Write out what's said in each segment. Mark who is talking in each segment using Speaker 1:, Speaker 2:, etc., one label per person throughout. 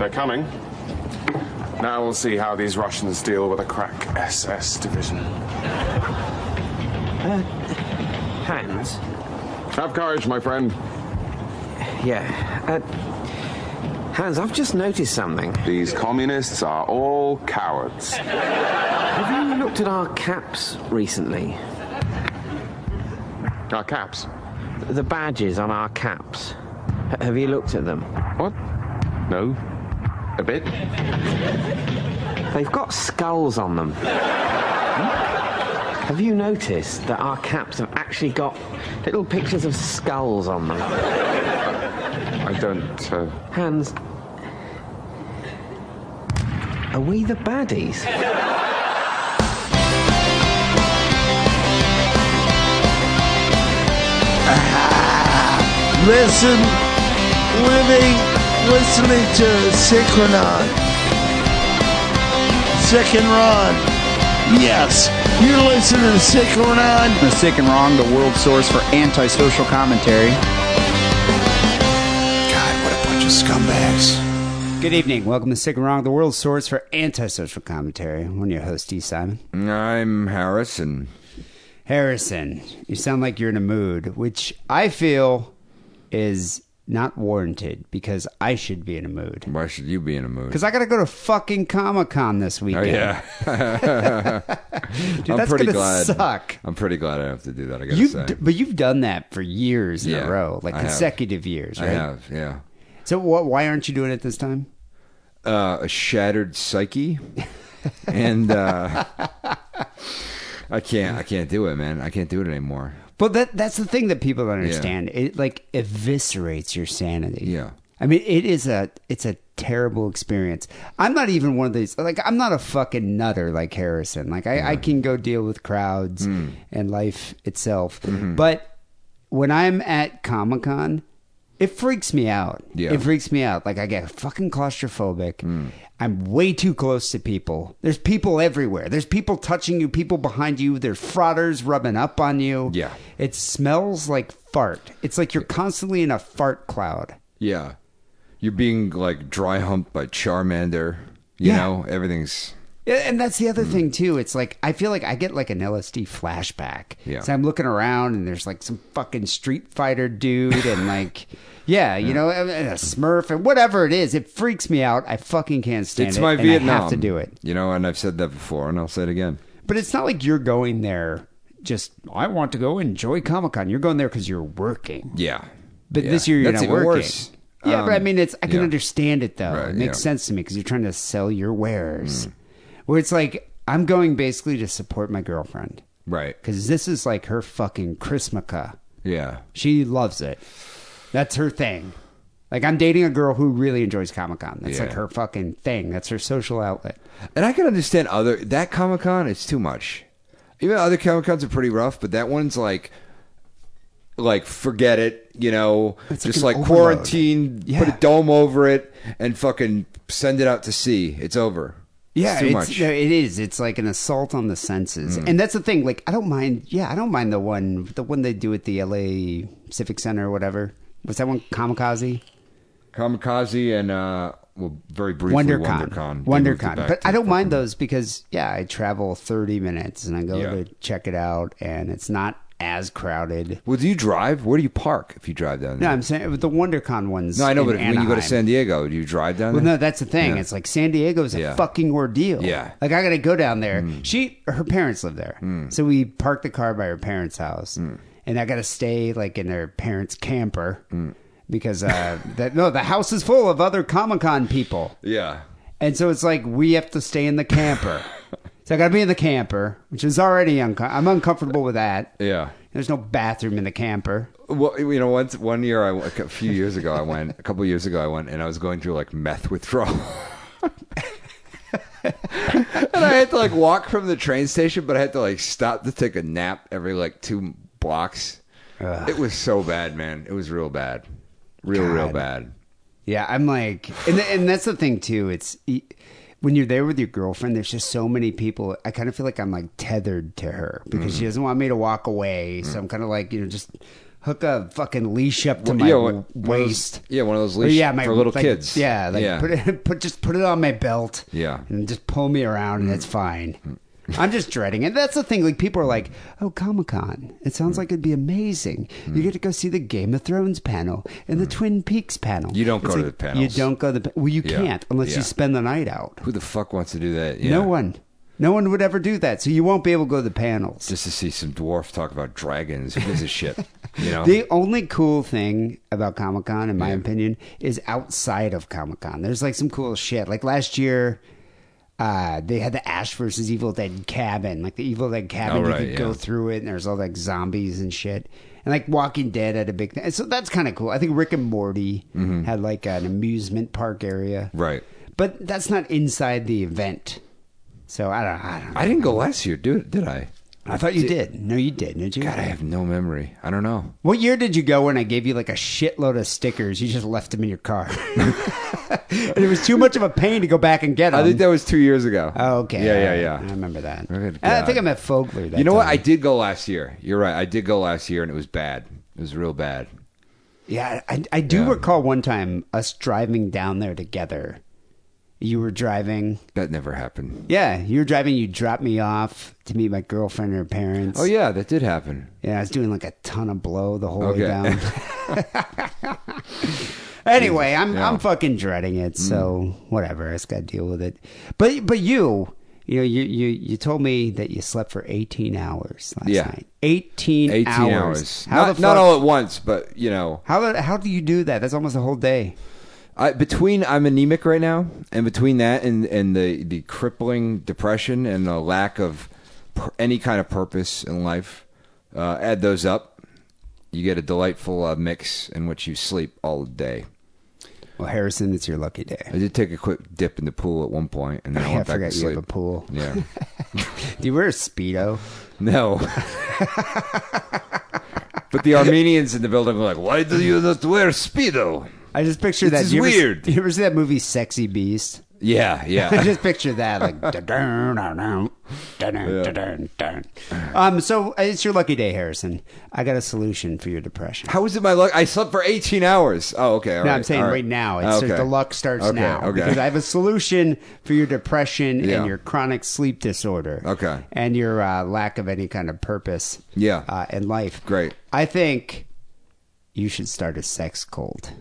Speaker 1: They're coming. Now we'll see how these Russians deal with a crack SS division.
Speaker 2: Hans?
Speaker 1: Have courage, my friend.
Speaker 2: Yeah. Uh, Hans, I've just noticed something.
Speaker 1: These communists are all cowards.
Speaker 2: Have you looked at our caps recently?
Speaker 1: Our caps.
Speaker 2: The badges on our caps. H- have you looked at them?
Speaker 1: What? No. A bit?
Speaker 2: They've got skulls on them. Have you noticed that our caps have actually got little pictures of skulls on them?
Speaker 1: I don't. Uh...
Speaker 2: Hans, are we the baddies?
Speaker 3: Listen, living, listening to Sick and Wrong. Sick and Wrong. Yes, you're listening to Sick and Wrong.
Speaker 4: The Sick and Wrong, the world source for antisocial commentary.
Speaker 3: God, what a bunch of scumbags.
Speaker 4: Good evening. Welcome to Sick and Wrong, the world source for antisocial commentary. I'm your host, E. Simon.
Speaker 5: I'm Harrison.
Speaker 4: Harrison, you sound like you're in a mood, which I feel is not warranted because I should be in a mood.
Speaker 5: Why should you be in a mood?
Speaker 4: Because I got to go to fucking Comic Con this
Speaker 5: Oh
Speaker 4: weekend.
Speaker 5: yeah,
Speaker 4: Dude,
Speaker 5: I'm
Speaker 4: that's
Speaker 5: pretty
Speaker 4: gonna
Speaker 5: glad.
Speaker 4: suck.
Speaker 5: I'm pretty glad I have to do that. I gotta
Speaker 4: You,
Speaker 5: say,
Speaker 4: but you've done that for years in
Speaker 5: Yeah,
Speaker 4: a row, like
Speaker 5: I have.
Speaker 4: consecutive years,
Speaker 5: I have. Yeah,
Speaker 4: So what, why aren't you doing it this time?
Speaker 5: uh, a shattered psyche, and uh, I can't. I can't do it, man. I can't do it anymore.
Speaker 4: But that that's the thing that people don't understand. It like eviscerates your sanity.
Speaker 5: Yeah.
Speaker 4: I mean, it is a it's a terrible experience. I'm not even one of these like I'm not a fucking nutter like Harrison. Like I, I can go deal with crowds
Speaker 5: Hmm.
Speaker 4: and life itself.
Speaker 5: Mm-hmm.
Speaker 4: But when I'm at Comic Con, it freaks me out.
Speaker 5: Yeah.
Speaker 4: It freaks me out. Like I get fucking claustrophobic.
Speaker 5: Hmm.
Speaker 4: I'm way too close to people. There's people everywhere. There's people touching you, people behind you. There's frauders rubbing up on you.
Speaker 5: Yeah.
Speaker 4: It smells like fart. It's like you're constantly in a fart cloud.
Speaker 5: Yeah, you're being like dry humped by Charmander. You
Speaker 4: Yeah.
Speaker 5: know, everything's.
Speaker 4: Yeah, And that's the
Speaker 5: Mm.
Speaker 4: other thing too. It's like I feel like I get like an LSD flashback.
Speaker 5: Yeah.
Speaker 4: So I'm looking around and there's like some fucking Street Fighter dude and like, yeah, you know, and a Smurf and whatever it is. It freaks me out. I fucking can't stand
Speaker 5: It's
Speaker 4: it.
Speaker 5: It's my
Speaker 4: and
Speaker 5: Vietnam.
Speaker 4: I have to do it.
Speaker 5: You know, and I've said that before, and I'll say it again.
Speaker 4: But it's not like you're going there just I want to go enjoy Comic Con. You're going there because you're working.
Speaker 5: Yeah,
Speaker 4: But
Speaker 5: Yeah.
Speaker 4: this year you're
Speaker 5: That's
Speaker 4: not working.
Speaker 5: worse.
Speaker 4: Yeah, but I
Speaker 5: Um,
Speaker 4: mean, it's I can
Speaker 5: yeah.
Speaker 4: understand it though.
Speaker 5: Right,
Speaker 4: it makes
Speaker 5: yeah.
Speaker 4: sense to me because you're trying to sell your wares.
Speaker 5: Mm.
Speaker 4: Where it's like I'm going basically to support my girlfriend
Speaker 5: Right.
Speaker 4: because this is like her fucking Chrismica.
Speaker 5: Yeah.
Speaker 4: She loves it. That's her thing. Like I'm dating a girl who really enjoys Comic Con. That's like her fucking thing. That's her social outlet.
Speaker 5: And I can understand other that Comic Con. It's too much. Even other Comic Cons are pretty rough, but that one's like, like forget it. You know,
Speaker 4: It's like
Speaker 5: just
Speaker 4: an
Speaker 5: like,
Speaker 4: overload.
Speaker 5: quarantine,
Speaker 4: Yeah.
Speaker 5: put a dome over it, and fucking send it out to sea. It's over.
Speaker 4: Yeah,
Speaker 5: it's
Speaker 4: it's, no, it is. It's like an assault on the senses, and that's the thing. Like, I don't mind. Yeah, I don't mind the one, the one they do at the L.A. Civic Center or whatever. Was that one? Comikaze,
Speaker 5: Comikaze and uh, well, very briefly
Speaker 4: WonderCon,
Speaker 5: WonderCon. They moved it
Speaker 4: WonderCon. But I don't mind those because yeah, I travel thirty minutes and I go
Speaker 5: Yeah.
Speaker 4: to check it out, and it's not as crowded.
Speaker 5: Well, do you drive? Where do you park if you drive down there? No.
Speaker 4: I'm saying the WonderCon ones.
Speaker 5: no, I know,
Speaker 4: in
Speaker 5: but when you go to San Diego, do you drive down
Speaker 4: Well,
Speaker 5: there?
Speaker 4: no, that's the thing.
Speaker 5: Yeah.
Speaker 4: It's like San Diego's a
Speaker 5: Yeah.
Speaker 4: fucking ordeal.
Speaker 5: Yeah.
Speaker 4: Like I gotta go down there. She, her parents live there, so we parked the car by her parents' house,
Speaker 5: Mm.
Speaker 4: and I gotta stay like in her parents' camper because uh, that no, the house is full of other Comic Con people,
Speaker 5: yeah.
Speaker 4: and so it's like we have to stay in the camper. so I gotta be in the camper, which is already uncom- I'm uncomfortable with that.
Speaker 5: Yeah.
Speaker 4: There's no bathroom in the camper.
Speaker 5: Well, you know, once one year, I a few years ago, I went. A couple years ago, I went, and I was going through like meth withdrawal. and I had to like walk from the train station, but I had to like stop to take a nap every like two blocks. It was so bad, man. It was real bad, real, real bad.
Speaker 4: Yeah, I'm like, and and that's the thing too. It's when you're there with your girlfriend. There's just so many people. I kind of feel like I'm like tethered to her because
Speaker 5: Mm-hmm.
Speaker 4: she doesn't want me to walk away. So I'm kind of like, you know, just hook a fucking leash up to
Speaker 5: Well,
Speaker 4: my
Speaker 5: yeah, one- one those-
Speaker 4: waist.
Speaker 5: yeah, one of those
Speaker 4: Or,
Speaker 5: leash
Speaker 4: yeah, my,
Speaker 5: for little
Speaker 4: like,
Speaker 5: kids.
Speaker 4: Yeah, like
Speaker 5: Yeah.
Speaker 4: put it, put just put it on my belt.
Speaker 5: Yeah. Mm.
Speaker 4: and just pull me around, and it's fine. I'm just dreading it. That's the thing. Like people are like, "Oh, Comic Con! It sounds like it'd be amazing. You hmm. get to go see the Game of Thrones panel and the hmm. Twin Peaks panel.
Speaker 5: You don't go to the panels.
Speaker 4: You don't go to the. Well, you
Speaker 5: Yeah.
Speaker 4: can't unless
Speaker 5: Yeah.
Speaker 4: you spend the night out.
Speaker 5: Who the fuck wants to do that? Yeah.
Speaker 4: No one. No one would ever do that. So you won't be able to go to the panels.
Speaker 5: Just to see some dwarf talk about dragons. Who gives a shit? You know?
Speaker 4: The only cool thing about Comic Con, in my opinion, is outside of Comic Con. There's like some cool shit. Like last year, uh, they had the Ash versus Evil Dead cabin. Like the Evil Dead cabin,
Speaker 5: Oh, right,
Speaker 4: you could
Speaker 5: yeah.
Speaker 4: go through it, and there's all like zombies and shit. And like Walking Dead had a big thing. So that's kind of cool. I think Rick and Morty
Speaker 5: Mm-hmm.
Speaker 4: had like an amusement park area.
Speaker 5: right.
Speaker 4: But that's not inside the event. So I don't. I don't.
Speaker 5: I didn't go last year, did did I?
Speaker 4: I thought you did. No, you did, did you?
Speaker 5: God, I have no memory. I don't know.
Speaker 4: What year did you go when I gave you like a shitload of stickers? You just left them in your car. and it was too much of a pain to go back and get them.
Speaker 5: I think that was two years ago.
Speaker 4: Oh, okay.
Speaker 5: Yeah, yeah, yeah.
Speaker 4: I remember that.
Speaker 5: Good
Speaker 4: And I think I met Fogler that
Speaker 5: You know what? I
Speaker 4: time.
Speaker 5: did go last year. You're right. I did go last year, and it was bad. It was real bad.
Speaker 4: Yeah, I, I do
Speaker 5: Yeah.
Speaker 4: recall one time us driving down there together. You were driving.
Speaker 5: That never happened.
Speaker 4: Yeah, you were driving. You dropped me off to meet my girlfriend and her parents.
Speaker 5: Oh yeah, that did happen.
Speaker 4: Yeah, I was doing like a ton of blow the whole way down. anyway, I'm
Speaker 5: Yeah. Mm.
Speaker 4: I'm fucking dreading it. So whatever, I just got to deal with it. But but you, you know, you you you told me that you slept for 18 hours last
Speaker 5: Yeah.
Speaker 4: night. 18,
Speaker 5: 18
Speaker 4: hours.
Speaker 5: hours.
Speaker 4: How
Speaker 5: not,
Speaker 4: the
Speaker 5: not all at once, but you know,
Speaker 4: How how do you do that? That's almost a whole day.
Speaker 5: I, between I'm anemic right now, and between that and and the the crippling depression and the lack of per, any kind of purpose in life, uh, add those up, you get a delightful uh, mix in which you sleep all day.
Speaker 4: Well, Harrison, it's your lucky day.
Speaker 5: I did take a quick dip in the pool at one point, and then I
Speaker 4: I
Speaker 5: went back to
Speaker 4: you
Speaker 5: sleep.
Speaker 4: have a pool.
Speaker 5: Yeah,
Speaker 4: Do you wear a speedo?
Speaker 5: no. but the Armenians in the building were like, "Why do you not wear speedo?"
Speaker 4: I just picture
Speaker 5: This
Speaker 4: that.
Speaker 5: is
Speaker 4: you ever-
Speaker 5: weird.
Speaker 4: you ever see that movie Sexy Beast?
Speaker 5: Yeah, yeah.
Speaker 4: I just picture that like dun, dun, dun, dun, dun, dun, dun. um so uh, it's your lucky day harrison i got a solution for your depression
Speaker 5: How was it my luck? I slept for 18 hours. Oh, okay. all
Speaker 4: no i'm saying
Speaker 5: all
Speaker 4: right, now it's
Speaker 5: Okay.
Speaker 4: the luck starts
Speaker 5: Okay,
Speaker 4: now
Speaker 5: Okay.
Speaker 4: because i have a solution for your depression
Speaker 5: Yeah.
Speaker 4: and your chronic sleep disorder
Speaker 5: Okay.
Speaker 4: and your uh, lack of any kind of purpose
Speaker 5: Yeah.
Speaker 4: uh, in life
Speaker 5: Great.
Speaker 4: i think you should start a sex cult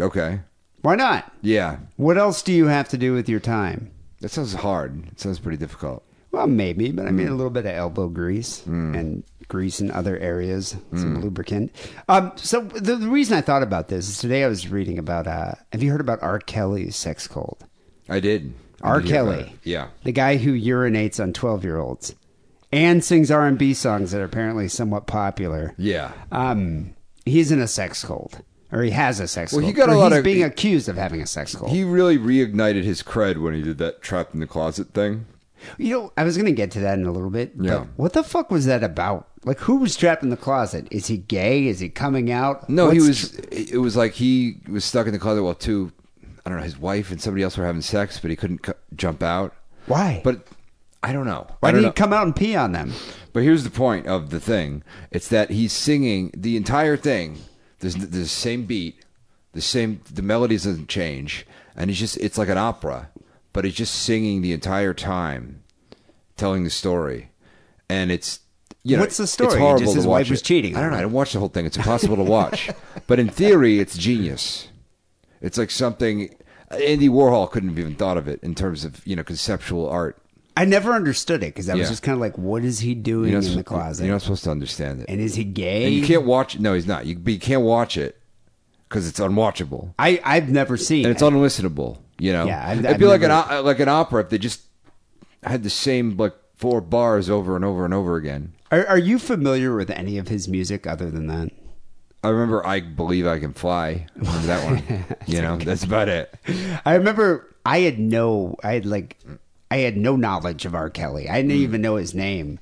Speaker 5: Okay.
Speaker 4: why not
Speaker 5: Yeah.
Speaker 4: what else do you have to do with your time
Speaker 5: That sounds hard. It sounds pretty difficult.
Speaker 4: Well, maybe, but I mean
Speaker 5: Mm.
Speaker 4: a little bit of elbow grease and grease in other areas,
Speaker 5: Mm.
Speaker 4: some lubricant. Um, so the, the reason I thought about this is today I was reading about. Uh, have you heard about R. Kelly's sex cult?
Speaker 5: I did. I
Speaker 4: R.
Speaker 5: did hear about
Speaker 4: Kelly,
Speaker 5: it. Yeah.
Speaker 4: the guy who urinates on twelve-year-olds and sings R and B songs that are apparently somewhat popular.
Speaker 5: Yeah.
Speaker 4: Um, he's in a sex cult, or he has a sex
Speaker 5: Well,
Speaker 4: cult.
Speaker 5: he got a
Speaker 4: or
Speaker 5: lot
Speaker 4: he's
Speaker 5: of-
Speaker 4: being accused of having a sex cult.
Speaker 5: He really reignited his cred when he did that trapped in the closet thing.
Speaker 4: You know, I was going to get to that in a little bit.
Speaker 5: Yeah.
Speaker 4: But what the fuck was that about? Like, who was trapped in the closet? Is he gay? Is he coming out?
Speaker 5: No, he
Speaker 4: What's-
Speaker 5: was. It was like he was stuck in the closet while two, I don't know, his wife and somebody else were having sex, but he couldn't c- jump out.
Speaker 4: Why?
Speaker 5: But I don't know.
Speaker 4: why
Speaker 5: I don't
Speaker 4: did he
Speaker 5: know.
Speaker 4: come out and pee on them?
Speaker 5: But here's the point of the thing: it's that he's singing the entire thing. There's the same beat, the same. The melody doesn't change, and it's just. It's like an opera, but he's just singing the entire time, telling the story, and it's. You know,
Speaker 4: What's the story?
Speaker 5: It's horrible
Speaker 4: Just
Speaker 5: to
Speaker 4: his
Speaker 5: watch
Speaker 4: wife was
Speaker 5: it.
Speaker 4: cheating
Speaker 5: I don't know. I didn't watch the whole thing. It's impossible to watch, but in theory, it's genius. It's like something Andy Warhol couldn't have even thought of it in terms of you know conceptual art.
Speaker 4: I never understood it because I was
Speaker 5: Yeah.
Speaker 4: just kind of like, what is he doing in the closet?
Speaker 5: you're not supposed to understand it.
Speaker 4: and is he gay?
Speaker 5: And you can't watch. No, he's not. You, but you can't watch it because it's unwatchable
Speaker 4: I, I've never seen
Speaker 5: and it's
Speaker 4: it.
Speaker 5: unlistenable. You know,
Speaker 4: Yeah, I've-
Speaker 5: it'd
Speaker 4: I've
Speaker 5: be like an
Speaker 4: never-
Speaker 5: o- like an opera if they just had the same like four bars over and over and over again.
Speaker 4: Are, are you familiar with any of his music other than that?
Speaker 5: I remember I believe I can fly. I remember that one. you know, that's about it.
Speaker 4: I remember I had no, I had like, I had no knowledge of R. Kelly. I didn't
Speaker 5: Mm.
Speaker 4: even know his name.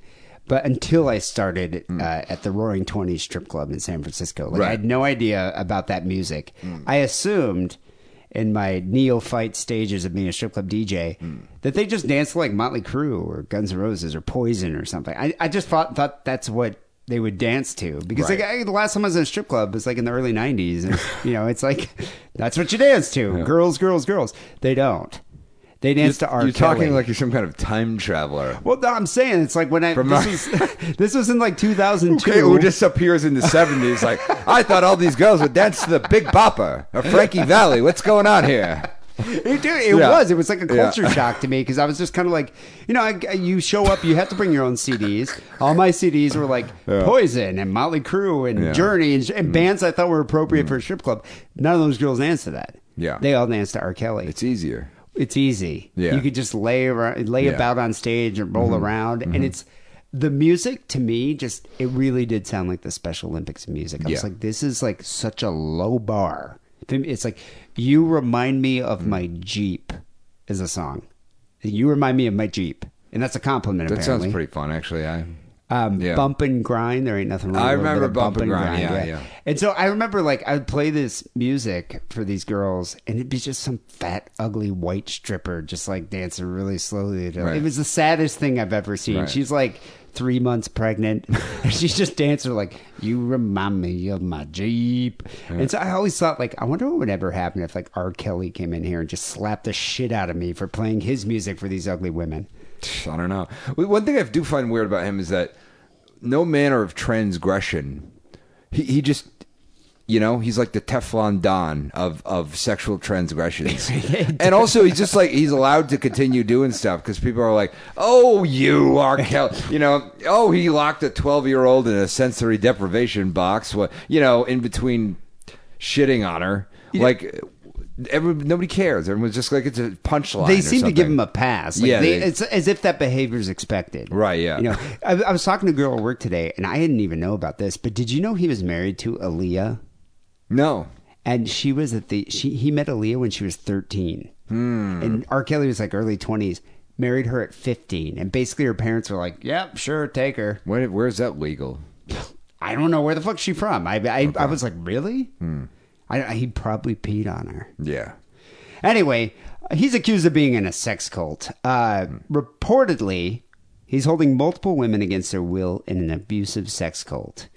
Speaker 4: But until I started uh, at the Roaring Twenties strip club in San Francisco, like I
Speaker 5: Right. Mm.
Speaker 4: had no idea about that music. I assumed in my neophyte stages of being a strip club DJ
Speaker 5: Mm.
Speaker 4: that they just danced like Motley Crue or Guns N' Roses or Poison or something. I, I just thought thought that's what they would dance to because
Speaker 5: Right.
Speaker 4: like I, the last time I was in a strip club was like in the early '90s, and you know it's like that's what you dance to, girls, girls, girls. They don't. They dance to R. Kelly.
Speaker 5: You're talking like you're some kind of time traveler.
Speaker 4: Well, no, I'm saying it's like when I
Speaker 5: From
Speaker 4: this,
Speaker 5: our-
Speaker 4: was, this was in like 2002.
Speaker 5: Okay, who just appears in the 70s like, I thought all these girls would dance to the Big Bopper or Frankie Valli. What's going on here?
Speaker 4: It, dude, it
Speaker 5: Yeah.
Speaker 4: was. It was like a
Speaker 5: Yeah.
Speaker 4: culture shock to me because I was just kind of like, you know, I, you show up, you have to bring your own CDs. All my CDs were like
Speaker 5: Yeah.
Speaker 4: Poison and Motley Crue and
Speaker 5: Yeah.
Speaker 4: Journey and, and mm-hmm. bands I thought were appropriate mm-hmm. for a strip club. None of those girls danced to that.
Speaker 5: Yeah.
Speaker 4: they all danced to R. Kelly.
Speaker 5: It's easier.
Speaker 4: It's easy.
Speaker 5: Yeah.
Speaker 4: You could just lay around, lay
Speaker 5: Yeah. Mm-hmm.
Speaker 4: about on stage and roll around, and it's the music to me. Just it really did sound like the Special Olympics music. I was like, this is like such a low bar. It's like you remind me of
Speaker 5: Mm.
Speaker 4: my Jeep, is a song. You remind me of my Jeep, and that's a compliment.
Speaker 5: That
Speaker 4: apparently.
Speaker 5: sounds pretty fun, actually. I,
Speaker 4: Um,
Speaker 5: Yeah.
Speaker 4: Bump and grind. There ain't nothing wrong.
Speaker 5: I remember
Speaker 4: little
Speaker 5: Bump and Grind, yeah, yeah.
Speaker 4: And so I remember, like, I would play this music for these girls, and it'd be just some fat, ugly white stripper just like dancing really slowly. to-
Speaker 5: Right.
Speaker 4: It was the saddest thing I've ever seen.
Speaker 5: Right.
Speaker 4: She's like three months pregnant, and she's just dancing like, "You remind me of my Jeep." And so I always thought, like, I wonder what would ever happen if like R. Kelly came in here and just slapped the shit out of me for playing his music for these ugly women.
Speaker 5: I don't know. One thing I do find weird about him is that no manner of transgression. He, he just, you know, he's like the Teflon Don of, of sexual transgressions. and also, he's just like, he's allowed to continue doing stuff because people are like, oh, you are Kelly. You know, oh, he locked a 12 year old in a sensory deprivation box, what, you know, in between shitting on her. Like, every, nobody cares. Everyone's just like, it's a punchline.
Speaker 4: They seem to give him a pass. Like
Speaker 5: Yeah,
Speaker 4: they,
Speaker 5: they-
Speaker 4: it's as if that behavior is expected.
Speaker 5: Right, yeah.
Speaker 4: You know, I, I was talking to a girl at work today, and I didn't even know about this. But did you know he was married to Aaliyah?
Speaker 5: No.
Speaker 4: And she was at the she he met Aaliyah when she was thirteen,
Speaker 5: Hmm.
Speaker 4: and R. Kelly was like early twenties. Married her at fifteen, and basically her parents were like, "Yep, sure, take her."
Speaker 5: Where, where's that legal?
Speaker 4: I don't know where the fuck she from. I I, I was like, really?
Speaker 5: Hmm.
Speaker 4: I, he probably peed on her.
Speaker 5: Yeah.
Speaker 4: Anyway, he's accused of being in a sex cult. Uh, reportedly, he's holding multiple women against their will in an abusive sex cult.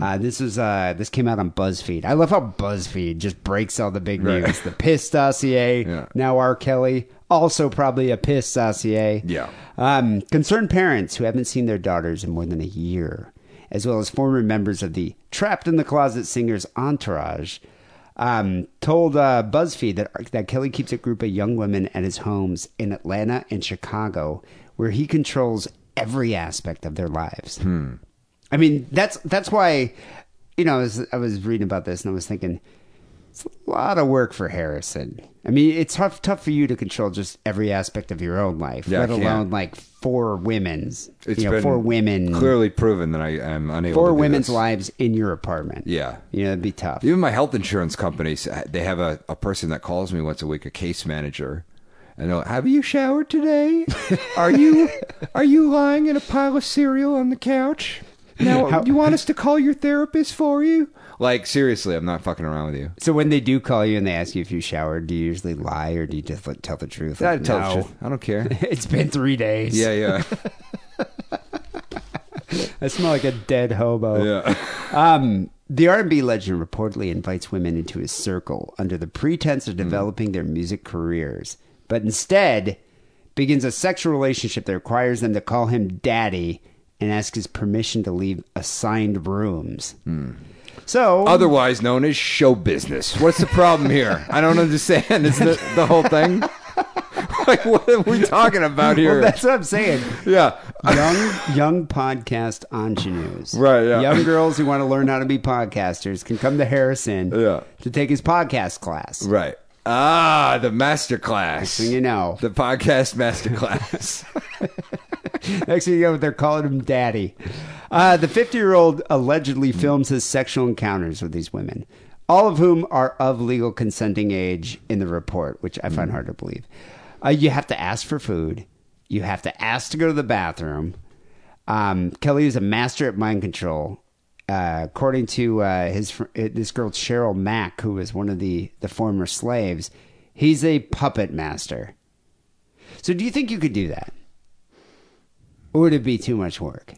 Speaker 4: Uh, this is uh, this came out on BuzzFeed. I love how BuzzFeed just breaks all the big
Speaker 5: Right.
Speaker 4: news. The piss dossier.
Speaker 5: Yeah.
Speaker 4: Now R. Kelly, also probably a piss dossier.
Speaker 5: Yeah.
Speaker 4: Um, concerned parents who haven't seen their daughters in more than a year, as well as former members of the Trapped in the Closet singers entourage, um, told uh, BuzzFeed that that Kelly keeps a group of young women at his homes in Atlanta and Chicago, where he controls every aspect of their lives. I mean, that's that's why, you know, I was, I was reading about this and I was thinking, it's a lot of work for Harrison. I mean, it's tough tough for you to control just every aspect of your own life,
Speaker 5: Yeah, I
Speaker 4: let
Speaker 5: can't.
Speaker 4: alone like four women's,
Speaker 5: It's
Speaker 4: you know,
Speaker 5: been
Speaker 4: four women,
Speaker 5: clearly proven that I am unable.
Speaker 4: four
Speaker 5: to do
Speaker 4: women's
Speaker 5: this.
Speaker 4: lives in your apartment.
Speaker 5: Yeah.
Speaker 4: you know, it'd be tough.
Speaker 5: Even my health insurance companies, they have a, a person that calls me once a week, a case manager, and they'll, have you showered today? Are you are you lying in a pile of cereal on the couch? Now,
Speaker 4: How-
Speaker 5: do you want us to call your therapist for you? Like seriously, I'm not fucking around with you.
Speaker 4: So when they do call you and they ask you if you showered, do you usually lie or do you just like, tell the truth?
Speaker 5: I
Speaker 4: Like,
Speaker 5: tell
Speaker 4: no.
Speaker 5: the truth. I don't care.
Speaker 4: it's been three days.
Speaker 5: yeah, yeah,
Speaker 4: I smell like a dead hobo.
Speaker 5: yeah.
Speaker 4: Um, the R&B legend reportedly invites women into his circle under the pretense
Speaker 5: Hmm.
Speaker 4: of developing their music careers, but instead begins a sexual relationship that requires them to call him daddy and ask his permission to leave assigned rooms. So.
Speaker 5: Otherwise known as show business. What's the problem here? I don't understand. Is the the whole thing? like, what are we talking about here?
Speaker 4: well, that's what I'm saying.
Speaker 5: yeah.
Speaker 4: young young podcast ingenues.
Speaker 5: Right, yeah.
Speaker 4: Young girls who want to learn how to be podcasters can come to Harrison
Speaker 5: Yeah.
Speaker 4: to take his podcast class.
Speaker 5: Right. Ah, the master class.
Speaker 4: So you know.
Speaker 5: The podcast master class.
Speaker 4: Next thing you know, they're calling him daddy. Uh, the 50 year old allegedly films his sexual encounters with these women, all of whom are of legal consenting age in the report, which I find hard to believe. Uh, you have to ask for food, you have to ask to go to the bathroom. Um, Kelly is a master at mind control. Uh, according to uh, his fr- uh, this girl Cheryl Mack, who was one of the the former slaves, he's a puppet master. So, do you think you could do that? Or would it be too much work?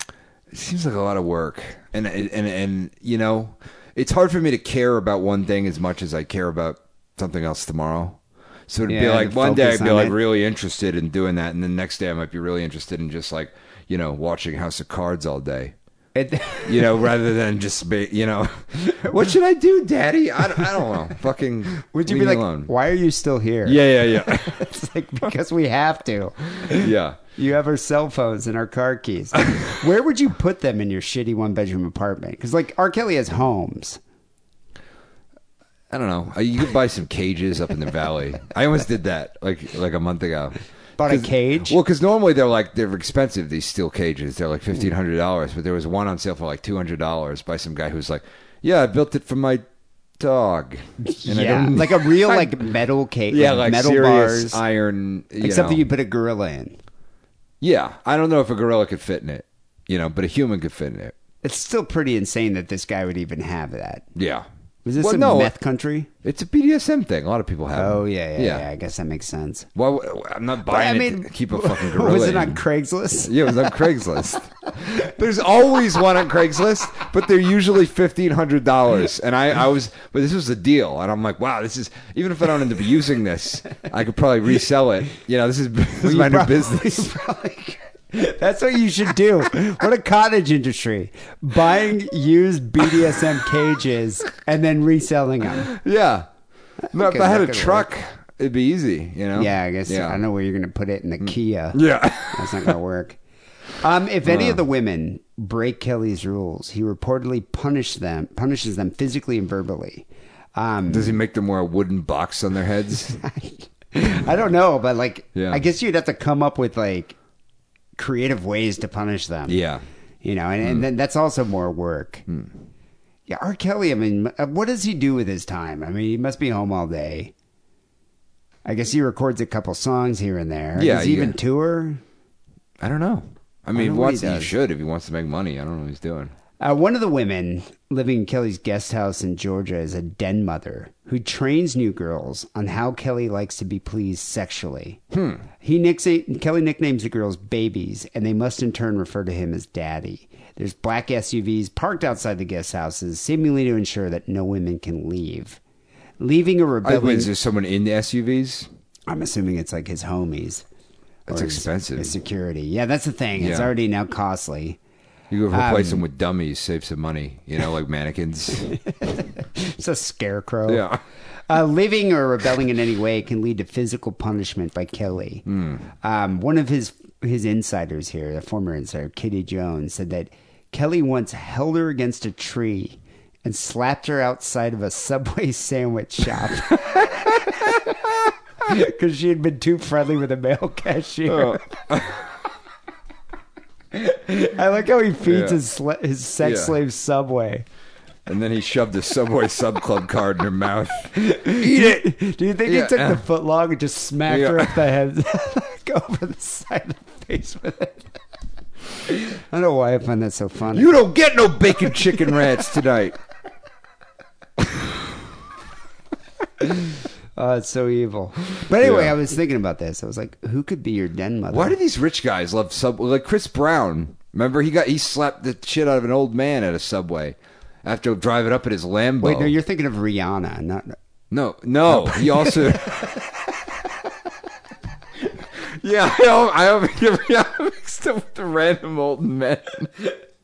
Speaker 5: it seems like a lot of work, and and and you know, it's hard for me to care about one thing as much as I care about something else tomorrow. So it'd be like one day I'd be like
Speaker 4: it.
Speaker 5: really interested in doing that, and the next day I might be really interested in just like you know watching House of Cards all day.
Speaker 4: It,
Speaker 5: You know, rather than just be, you know, what should I do, Daddy? I don't, I don't know. Fucking,
Speaker 4: would you be like,
Speaker 5: alone.
Speaker 4: why are you still here?
Speaker 5: Yeah, yeah, yeah,
Speaker 4: it's like because we have to.
Speaker 5: yeah.
Speaker 4: You have our cell phones and our car keys. Where would you put them in your shitty one bedroom apartment? Because like R. Kelly has homes.
Speaker 5: I don't know. Uh, You could buy some cages up in the valley. I almost did that like like a month ago.
Speaker 4: Bought a cage?
Speaker 5: Well, because normally they're like they're expensive. These steel cages, they're like fifteen hundred dollars. But there was one on sale for like two hundred dollars by some guy who's like, "Yeah, I built it for my dog." And I
Speaker 4: yeah,
Speaker 5: don't-
Speaker 4: like a real like metal cage.
Speaker 5: yeah, like
Speaker 4: metal
Speaker 5: serious
Speaker 4: bars,
Speaker 5: iron. You
Speaker 4: like something
Speaker 5: know.
Speaker 4: you put a gorilla in.
Speaker 5: Yeah, I don't know if a gorilla could fit in it, you know, but a human could fit in it.
Speaker 4: It's still pretty insane that this guy would even have that.
Speaker 5: Yeah.
Speaker 4: Was this
Speaker 5: Well,
Speaker 4: a
Speaker 5: no,
Speaker 4: meth country?
Speaker 5: It's a BDSM thing. A lot of people have.
Speaker 4: Oh
Speaker 5: them.
Speaker 4: yeah, yeah, yeah, I guess that makes sense.
Speaker 5: Well, I'm not
Speaker 4: But, I
Speaker 5: buying
Speaker 4: mean,
Speaker 5: keep a fucking gorilla.
Speaker 4: was it on Craigslist?
Speaker 5: Yeah, it was on Craigslist. There's always one on Craigslist, but they're usually fifteen hundred dollars. And I, I was, but this was a deal, and I'm like, wow, this is even if I don't end up using this, I could probably resell it. You know, this is, this is
Speaker 4: You
Speaker 5: my new
Speaker 4: probably-
Speaker 5: business.
Speaker 4: That's what you should do. What a cottage industry. Buying used BDSM cages and then reselling them.
Speaker 5: Yeah, no, if I had
Speaker 4: that
Speaker 5: a
Speaker 4: could
Speaker 5: truck, it'd be easy. You know.
Speaker 4: Yeah, I guess
Speaker 5: Yeah. Mm.
Speaker 4: I know where you're going to put it in the Kia.
Speaker 5: Yeah.
Speaker 4: That's not going to work. Um, if any of the women break Kelly's rules, he reportedly punish them, punishes them physically and verbally. Um,
Speaker 5: Does he make them wear a wooden box on their heads?
Speaker 4: I don't know, but like,
Speaker 5: Yeah.
Speaker 4: I guess you'd have to come up with like creative ways to punish them.
Speaker 5: yeah.
Speaker 4: you know, and,
Speaker 5: Hmm.
Speaker 4: and then that's also more work. Yeah, R. Kelly. I mean, uh, what does he do with his time? I mean, he must be home all day. I guess he records a couple songs here and there.
Speaker 5: Yeah,
Speaker 4: does he even tour?
Speaker 5: I don't know. I mean,
Speaker 4: know
Speaker 5: he
Speaker 4: what
Speaker 5: wants
Speaker 4: he
Speaker 5: he should if he wants to make money. I don't know what he's doing.
Speaker 4: Uh, one of the women living in Kelly's guest house in Georgia is a den mother who trains new girls on how Kelly likes to be pleased sexually. Hmm. He nicks Kelly nicknames the girls babies, and they must in turn refer to him as daddy. There's black SUVs parked outside the guest houses, seemingly to ensure that no women can leave. Leaving a
Speaker 5: I,
Speaker 4: rebellion.
Speaker 5: wait, is there someone in the SUVs?
Speaker 4: I'm assuming it's like his homies.
Speaker 5: That's
Speaker 4: his-
Speaker 5: expensive.
Speaker 4: His security. Yeah, that's the thing. It's
Speaker 5: Yeah.
Speaker 4: already now costly.
Speaker 5: You could replace
Speaker 4: Um,
Speaker 5: them with dummies, save some money. You know, like mannequins.
Speaker 4: It's a scarecrow.
Speaker 5: Yeah.
Speaker 4: Uh, living or rebelling in any way can lead to physical punishment by Kelly.
Speaker 5: Hmm.
Speaker 4: Um, one of his his insiders here, the former insider, Kitty Jones, said that Kelly once held her against a tree and slapped her outside of a Subway sandwich shop. Because she had been too friendly with a male cashier. I like how he feeds.
Speaker 5: Yeah.
Speaker 4: his sla- his sex
Speaker 5: Yeah.
Speaker 4: slave Subway.
Speaker 5: and then he shoved a Subway Sub Club card in her mouth.
Speaker 4: Eat it. Do you think
Speaker 5: Yeah.
Speaker 4: he took the foot long and just smacked her
Speaker 5: Yeah.
Speaker 4: up the head, go over the side of the face with it? I don't know why I find that so funny.
Speaker 5: You don't get no bacon chicken rats tonight.
Speaker 4: Oh, it's so evil. But anyway,
Speaker 5: Yeah.
Speaker 4: I was thinking about this. I was like, who could be your den mother?
Speaker 5: Why do these rich guys love Sub? Like Chris Brown. Remember, he got he slapped the shit out of an old man at a Subway after driving up in his Lambo.
Speaker 4: Wait, no, you're thinking of Rihanna, not.
Speaker 5: No, no. Oh. He also. yeah, I don't, I don't I mixed up with the random old men.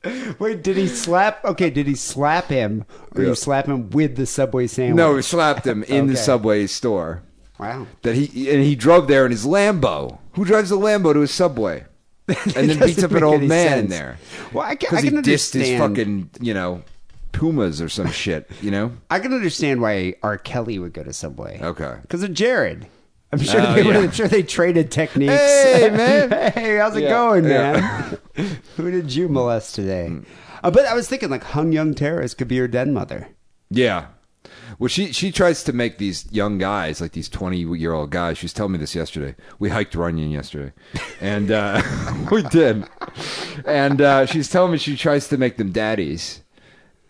Speaker 4: Wait, did he slap? Okay, did he slap him, or you slap him with the Subway sandwich?
Speaker 5: No, he slapped him in the
Speaker 4: Okay.
Speaker 5: Subway store.
Speaker 4: Wow.
Speaker 5: That he and he drove there in his Lambo. Who drives a Lambo to a Subway? And then beats
Speaker 4: doesn't
Speaker 5: up an
Speaker 4: make
Speaker 5: old
Speaker 4: any
Speaker 5: man in
Speaker 4: sense.
Speaker 5: there
Speaker 4: Well, I can,
Speaker 5: because
Speaker 4: I
Speaker 5: he
Speaker 4: can
Speaker 5: dissed his
Speaker 4: understand.
Speaker 5: fucking you know Pumas or some shit. You know.
Speaker 4: I can understand why R. Kelly would go to Subway.
Speaker 5: Okay.
Speaker 4: Because of Jared. I'm sure
Speaker 5: Oh,
Speaker 4: they
Speaker 5: yeah.
Speaker 4: I'm sure they traded techniques.
Speaker 5: Hey, man.
Speaker 4: hey, how's it
Speaker 5: Yeah,
Speaker 4: going,
Speaker 5: yeah.
Speaker 4: man? Who did you molest today? Uh, but I was thinking like Hung Young Terrace could be your den mother.
Speaker 5: Yeah. Well, she she tries to make these young guys, like these twenty year old guys. She was telling me this yesterday. We hiked Runyon yesterday, and uh, we did. And uh, she's telling me she tries to make them daddies,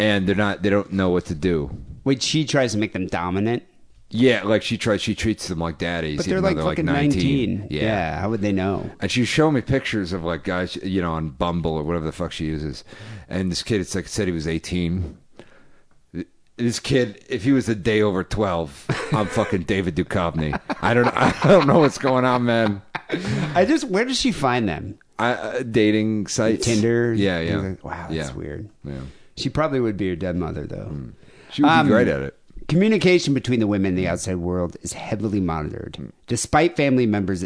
Speaker 5: and they're not. They don't know what to do.
Speaker 4: Wait, she tries to make them dominant.
Speaker 5: Yeah, like she tries. She treats them like daddies,
Speaker 4: But they're
Speaker 5: even
Speaker 4: like
Speaker 5: though
Speaker 4: fucking 19. Yeah. How would they know?
Speaker 5: And she was showing me pictures of like guys, you know, on Bumble or whatever the fuck she uses. And this kid, it's like said he was eighteen. This kid, if he was a day over twelve, I'm fucking David Duchovny. I don't, I don't know what's going on, man.
Speaker 4: I just, where does she find them?
Speaker 5: I, uh, dating sites,
Speaker 4: Tinder?
Speaker 5: Yeah, yeah.
Speaker 4: Wow, that's
Speaker 5: yeah.
Speaker 4: weird.
Speaker 5: Yeah,
Speaker 4: She probably would be your dead mother, though.
Speaker 5: she would be
Speaker 4: Um,
Speaker 5: great at it.
Speaker 4: Communication between the women and the outside world is heavily monitored, despite family members'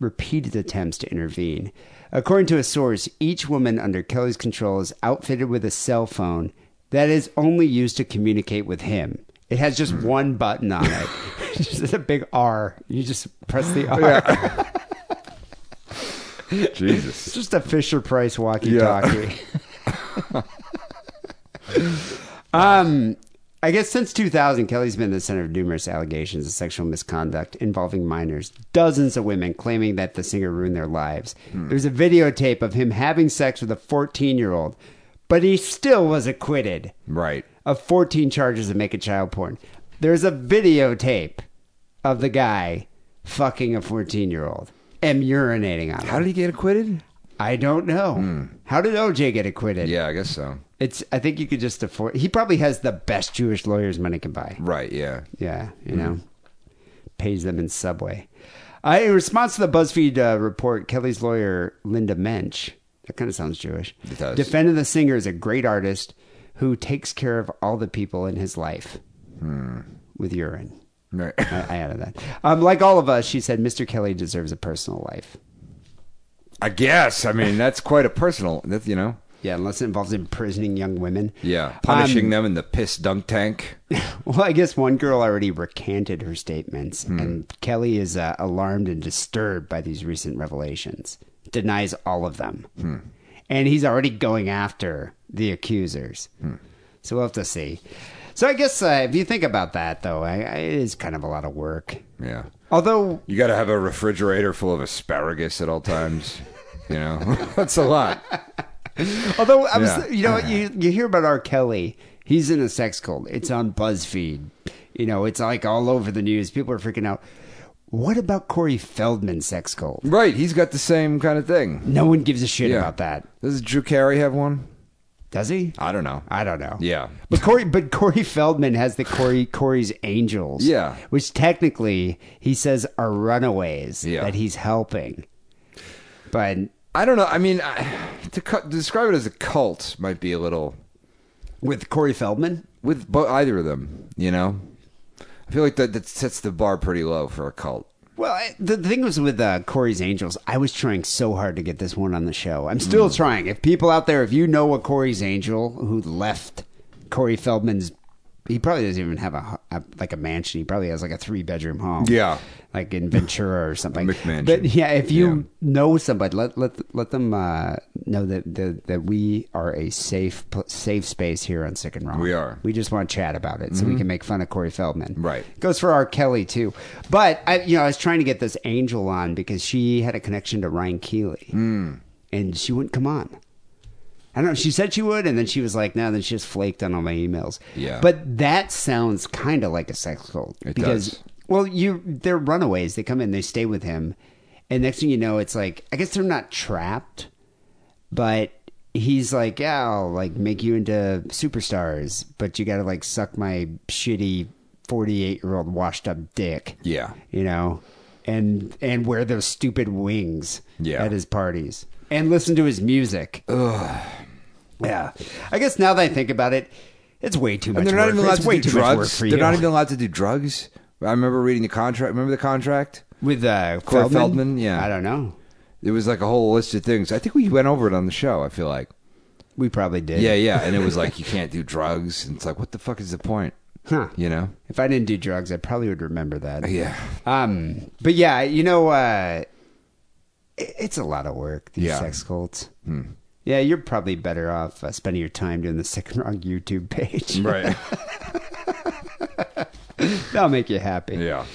Speaker 4: repeated attempts to intervene. According to a source, each woman under Kelly's control is outfitted with a cell phone that is only used to communicate with him. It has just one button on it. just a big R. You just press the R.
Speaker 5: Jesus.
Speaker 4: Just a Fisher Price walkie-talkie. um, I guess since 2000, Kelly's been the center of numerous allegations of sexual misconduct involving minors. Dozens of women claiming that the singer ruined their lives. Hmm. There's a videotape of him having sex with a 14-year-old, but he still was acquitted
Speaker 5: Right.
Speaker 4: of 14 charges of making child porn. There's a videotape of the guy fucking a 14-year-old and urinating on him.
Speaker 5: How did he get acquitted?
Speaker 4: I don't know. How did OJ get acquitted?
Speaker 5: Yeah, I guess so.
Speaker 4: It's. I think you could just afford. He probably has the best Jewish lawyers money can buy.
Speaker 5: Right. Yeah.
Speaker 4: Yeah, you know, pays them in Subway. I, in response to the BuzzFeed uh, report, Kelly's lawyer Linda Mensch, that kind of sounds Jewish,
Speaker 5: It does.
Speaker 4: defended the singer as a great artist who takes care of all the people in his life with urine.
Speaker 5: Right.
Speaker 4: I, I added that. Um, like all of us, she said, Mr. Kelly deserves a personal life.
Speaker 5: I guess. I mean, that's quite a personal. That's you know.
Speaker 4: Yeah, unless it involves imprisoning young women.
Speaker 5: Yeah, punishing
Speaker 4: Um,
Speaker 5: them in the piss dunk tank.
Speaker 4: Well, I guess one girl already recanted her statements, and Kelly is uh, alarmed and disturbed by these recent revelations. Denies all of them. And he's already going after the accusers. So we'll have to see. So I guess uh, if you think about that, though, I, I, it is kind of a lot of work.
Speaker 5: Yeah.
Speaker 4: Although,
Speaker 5: You got to have a refrigerator full of asparagus at all times. You know, that's a lot.
Speaker 4: although I was,
Speaker 5: Yeah.
Speaker 4: you know, you you hear about R. Kelly. He's in a sex cult. It's on BuzzFeed. You know, it's like all over the news. People are freaking out. What about Corey Feldman's sex cult?
Speaker 5: Right. He's got the same kind of thing.
Speaker 4: No one gives a shit
Speaker 5: Yeah.
Speaker 4: about that.
Speaker 5: Does Drew Carey have one?
Speaker 4: Does he?
Speaker 5: I don't know.
Speaker 4: I don't know.
Speaker 5: Yeah.
Speaker 4: But Corey but Corey Feldman has the Corey Corey's Angels.
Speaker 5: Yeah.
Speaker 4: Which technically he says are runaways
Speaker 5: Yeah.
Speaker 4: that he's helping. But
Speaker 5: I don't know. I mean, I, to, cu- to describe it as a cult might be a little
Speaker 4: with Corey Feldman?
Speaker 5: with bo- either of them. You know, I feel like that that sets the bar pretty low for a cult.
Speaker 4: Well, I, the thing was with uh, Corey's Angels, I was trying so hard to get this one on the show. I'm still trying. If people out there, if you know a Corey's Angel who left Corey Feldman's, he probably doesn't even have a, a like a mansion. He probably has like a three bedroom home.
Speaker 5: Yeah.
Speaker 4: like in Ventura or something.
Speaker 5: McMansion.
Speaker 4: But yeah, if you
Speaker 5: Yeah.
Speaker 4: know somebody, let let let them uh, know that, that that we are a safe safe space here on Sick and Wrong.
Speaker 5: We are. Mm-hmm.
Speaker 4: We just want to chat about it so we can make fun of Corey Feldman.
Speaker 5: Right.
Speaker 4: Goes for R. Kelly too. But I, you know, I was trying to get this angel on because she had a connection to Ryan Keeley,
Speaker 5: Hmm.
Speaker 4: and she wouldn't come on. I don't know. She said she would, and then she was like, "No." Then she just flaked on all my emails.
Speaker 5: Yeah.
Speaker 4: But that sounds kind of like a sex cult
Speaker 5: It
Speaker 4: because,
Speaker 5: does.
Speaker 4: well, you they're runaways. They come in, they stay with him, and next thing you know, it's like I guess they're not trapped, but he's like, "Yeah, I'll like make you into superstars, but you got to like suck my shitty forty-eight-year-old washed-up dick."
Speaker 5: Yeah.
Speaker 4: you know, and and wear those stupid wings
Speaker 5: Yeah.
Speaker 4: at his parties and listen to his music. Yeah, I guess now that I think about it, it's way too much.
Speaker 5: And they're not
Speaker 4: work.
Speaker 5: even allowed
Speaker 4: It's
Speaker 5: to
Speaker 4: way
Speaker 5: do
Speaker 4: too much work
Speaker 5: drugs.
Speaker 4: for
Speaker 5: They're
Speaker 4: you.
Speaker 5: not even allowed to do drugs. I remember reading the contract. Remember the contract?
Speaker 4: with uh,
Speaker 5: Corey
Speaker 4: Feldman?
Speaker 5: Feldman, yeah.
Speaker 4: I don't know.
Speaker 5: There was like a whole list of things. I think we went over it on the show. I feel like.
Speaker 4: We probably did.
Speaker 5: Yeah, yeah. And it was like you can't do drugs. And it's like, what the fuck is the point?
Speaker 4: Huh.
Speaker 5: You know?
Speaker 4: If I didn't do drugs, I probably would remember that.
Speaker 5: Yeah.
Speaker 4: Um. But yeah, you know, uh, it- it's a lot of work. These
Speaker 5: Yeah. Hmm.
Speaker 4: sex cults. Yeah, you're probably better off uh, spending your time doing the Sick and Wrong YouTube page.
Speaker 5: Right.
Speaker 4: That'll make you happy.
Speaker 5: yeah.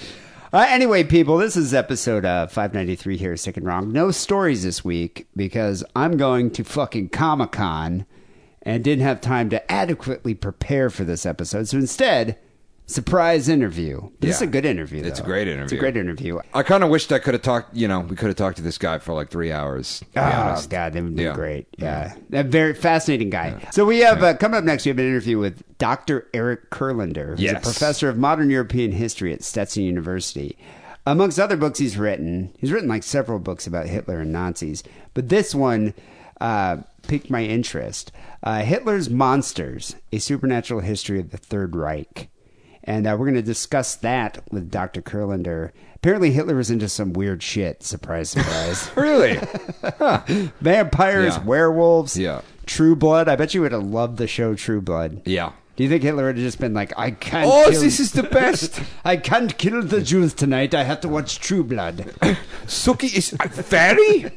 Speaker 4: Uh, anyway, people, this is episode uh, 593 here, Sick and Wrong. No stories this week because I'm going to fucking Comic Con and didn't have time to adequately prepare for this episode. So instead, surprise interview. This is a
Speaker 5: Yeah.
Speaker 4: good interview.
Speaker 5: It's a
Speaker 4: though.
Speaker 5: great
Speaker 4: It's a
Speaker 5: interview.
Speaker 4: great interview.
Speaker 5: I kind of wished I could have talked. You know, we could have talked to this guy for like three hours. to be
Speaker 4: Oh
Speaker 5: honest.
Speaker 4: God, that would be
Speaker 5: Yeah.
Speaker 4: great. Yeah, a very fascinating guy. So we have uh, coming up next. We have an interview with Dr. Eric Kurlander, who's a
Speaker 5: Yes.
Speaker 4: professor of modern European history at Stetson University. Amongst other books he's written, he's written like several books about Hitler and Nazis, but this one uh, piqued my interest. Uh, Hitler's Monsters: A Supernatural History of the Third Reich. And uh, we're going to discuss that with Dr. Kurlander. Apparently, Hitler was into some weird shit. Surprise, surprise.
Speaker 5: Really?
Speaker 4: Vampires,
Speaker 5: Yeah.
Speaker 4: werewolves,
Speaker 5: Yeah.
Speaker 4: True Blood. I bet you would have loved the show True Blood.
Speaker 5: yeah.
Speaker 4: Do you think Hitler would have just been like, I can't
Speaker 5: Oh,
Speaker 4: kill
Speaker 5: this is the best.
Speaker 4: I can't kill the Jews tonight. I have to watch True Blood.
Speaker 5: Suki is a fairy.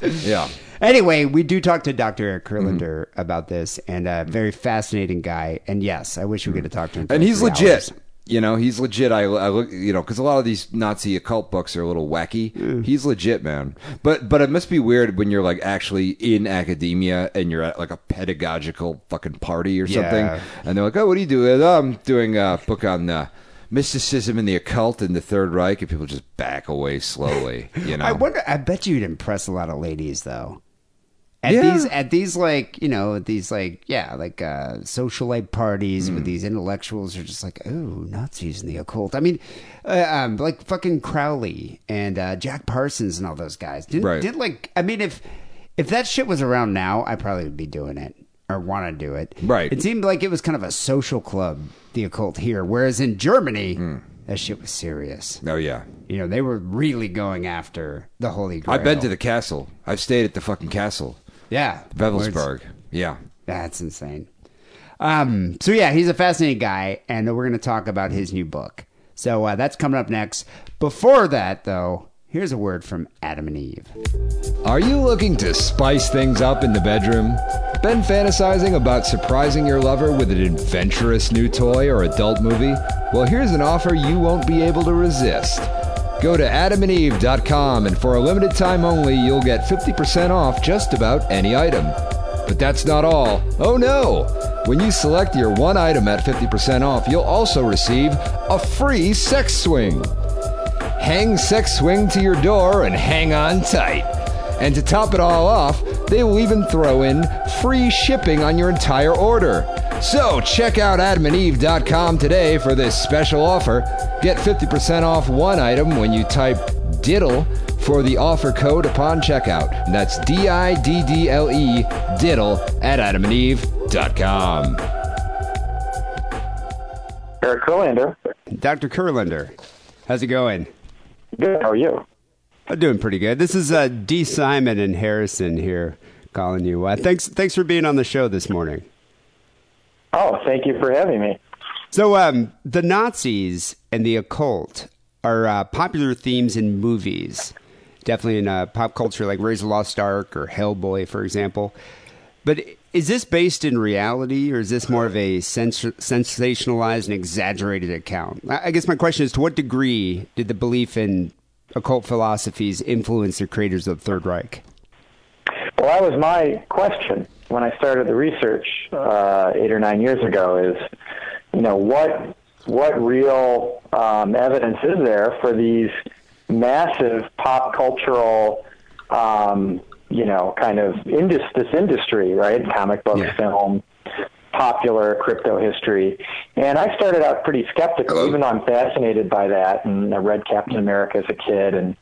Speaker 5: yeah.
Speaker 4: anyway, we do talk to Dr. Eric
Speaker 5: Mm-hmm.
Speaker 4: About this, and a very fascinating guy. And yes, I wish we could have talked to him.
Speaker 5: and he's legit.
Speaker 4: hours.
Speaker 5: You know, he's legit. I, I look, you know, because a lot of these Nazi occult books are a little wacky. He's legit, man. But but it must be weird when you're like actually in academia and you're at like a pedagogical fucking party or something,
Speaker 4: Yeah.
Speaker 5: and they're like, "Oh, what are you doing?" "Oh, I'm doing a book on uh, mysticism and the occult in the Third Reich," and people just back away slowly. You know,
Speaker 4: I wonder. I bet you'd impress a lot of ladies though. At
Speaker 5: Yeah.
Speaker 4: these, at these, like you know, these like yeah, like uh, socialite parties with these intellectuals are just like, oh, Nazis and the occult. I mean, uh, um, like fucking Crowley and uh, Jack Parsons and all those guys. Did,
Speaker 5: Right.
Speaker 4: did like, I mean, if if that shit was around now, I probably would be doing it or want to do it.
Speaker 5: Right.
Speaker 4: It seemed like it was kind of a social club, the occult here, whereas in Germany,
Speaker 5: Hmm.
Speaker 4: that shit was serious.
Speaker 5: oh yeah.
Speaker 4: You know, they were really going after the Holy Grail.
Speaker 5: I've been to the castle. I've stayed at the fucking castle,
Speaker 4: yeah
Speaker 5: Wewelsburg. Yeah.
Speaker 4: That's insane. Um, so yeah, he's a fascinating guy, and we're going to talk about his new book. So uh, that's coming up next. Before that, though, here's a word from Adam and Eve.
Speaker 6: Are you looking to spice things up in the bedroom? Been fantasizing about surprising your lover with an adventurous new toy or adult movie? Well, here's an offer you won't be able to resist. Go to adamandeve.com and for a limited time only, you'll get 50% off just about any item. But that's not all. Oh no! When you select your one item at 50% off, you'll also receive a free sex swing. Hang Sex Swing to your door and hang on tight. And to top it all off, they will even throw in free shipping on your entire order. So check out adamandeve.com today for this special offer. Get 50% off one item when you type diddle for the offer code upon checkout. And that's D I D D L E diddle at adamandeve.com.
Speaker 7: Eric Kurlander.
Speaker 4: Dr. Kurlander, how's it going?
Speaker 7: Good. How are you?
Speaker 4: I'm doing pretty good. This is uh, D. Simon and Harrison here calling you. Uh, thanks, thanks for being on the show this morning.
Speaker 7: Oh, thank you for having me.
Speaker 4: So, um, the Nazis and the occult are uh, popular themes in movies, definitely in uh, pop culture, like Raise the Lost Ark or Hellboy, for example. But is this based in reality, or is this more of a sens- sensationalized and exaggerated account? I I guess my question is: To what degree did the belief in occult philosophies influence the creators of the Third Reich?
Speaker 7: Well, that was my question when I started the research uh, eight or nine years ago. Is you know what what real um, evidence is there for these massive pop cultural um, you know kind of indus- this industry, right? Comic book,
Speaker 4: Yeah.
Speaker 7: film, popular crypto history. And I started out pretty skeptical, even though I'm fascinated by that. And I read Captain America as a kid and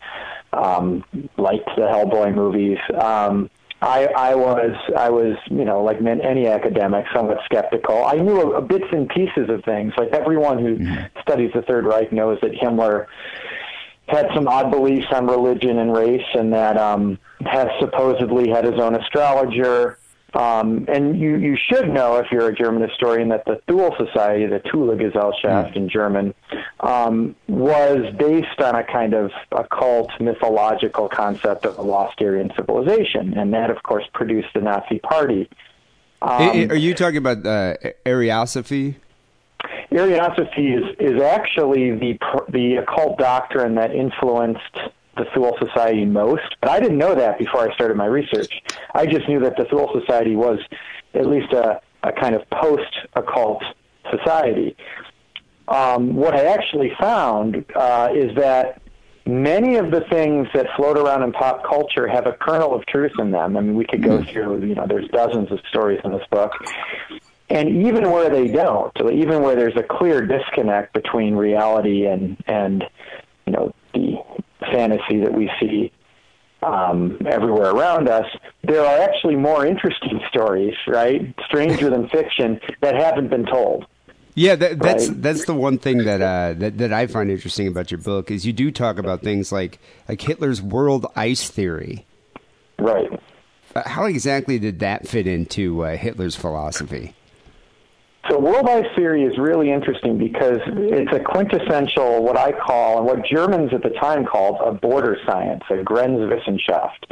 Speaker 7: um, liked the Hellboy movies. Um, I, I was, I was, you know, like any academic, somewhat skeptical. I knew a, a bits and pieces of things. Like everyone who studies the Third Reich knows that Himmler had some odd beliefs on religion and race, and that um, has supposedly had his own astrologer. Um, and you, you should know, if you're a German historian, that the Thule Society, the Thule Gesellschaft in German, um, was based on a kind of occult mythological concept of a lost Aryan civilization. And that, of course, produced the Nazi Party.
Speaker 4: I- are you talking about uh, Ariosophy?
Speaker 7: Arianosophy is, is actually the the occult doctrine that influenced the Thule Society most. But I didn't know that before I started my research. I just knew that the Thule Society was at least a, a kind of post occult society. um, what I actually found uh, is that many of the things that float around in pop culture have a kernel of truth in them. I mean, we could go through, you know, there's dozens of stories in this book. And even where they don't, even where there's a clear disconnect between reality and, and you know, fantasy that we see um, everywhere around us, there are actually more interesting stories, right? Stranger than fiction that haven't been told.
Speaker 4: Yeah, that, that's
Speaker 7: Right.
Speaker 4: that's the one thing that, uh, that that I find interesting about your book is you do talk about things like like Hitler's world ice theory.
Speaker 7: Right.
Speaker 4: Uh, how exactly did that fit into uh, Hitler's philosophy?
Speaker 7: So world ice theory is really interesting because it's a quintessential, what I call, and what Germans at the time called, a border science, a Grenzwissenschaft.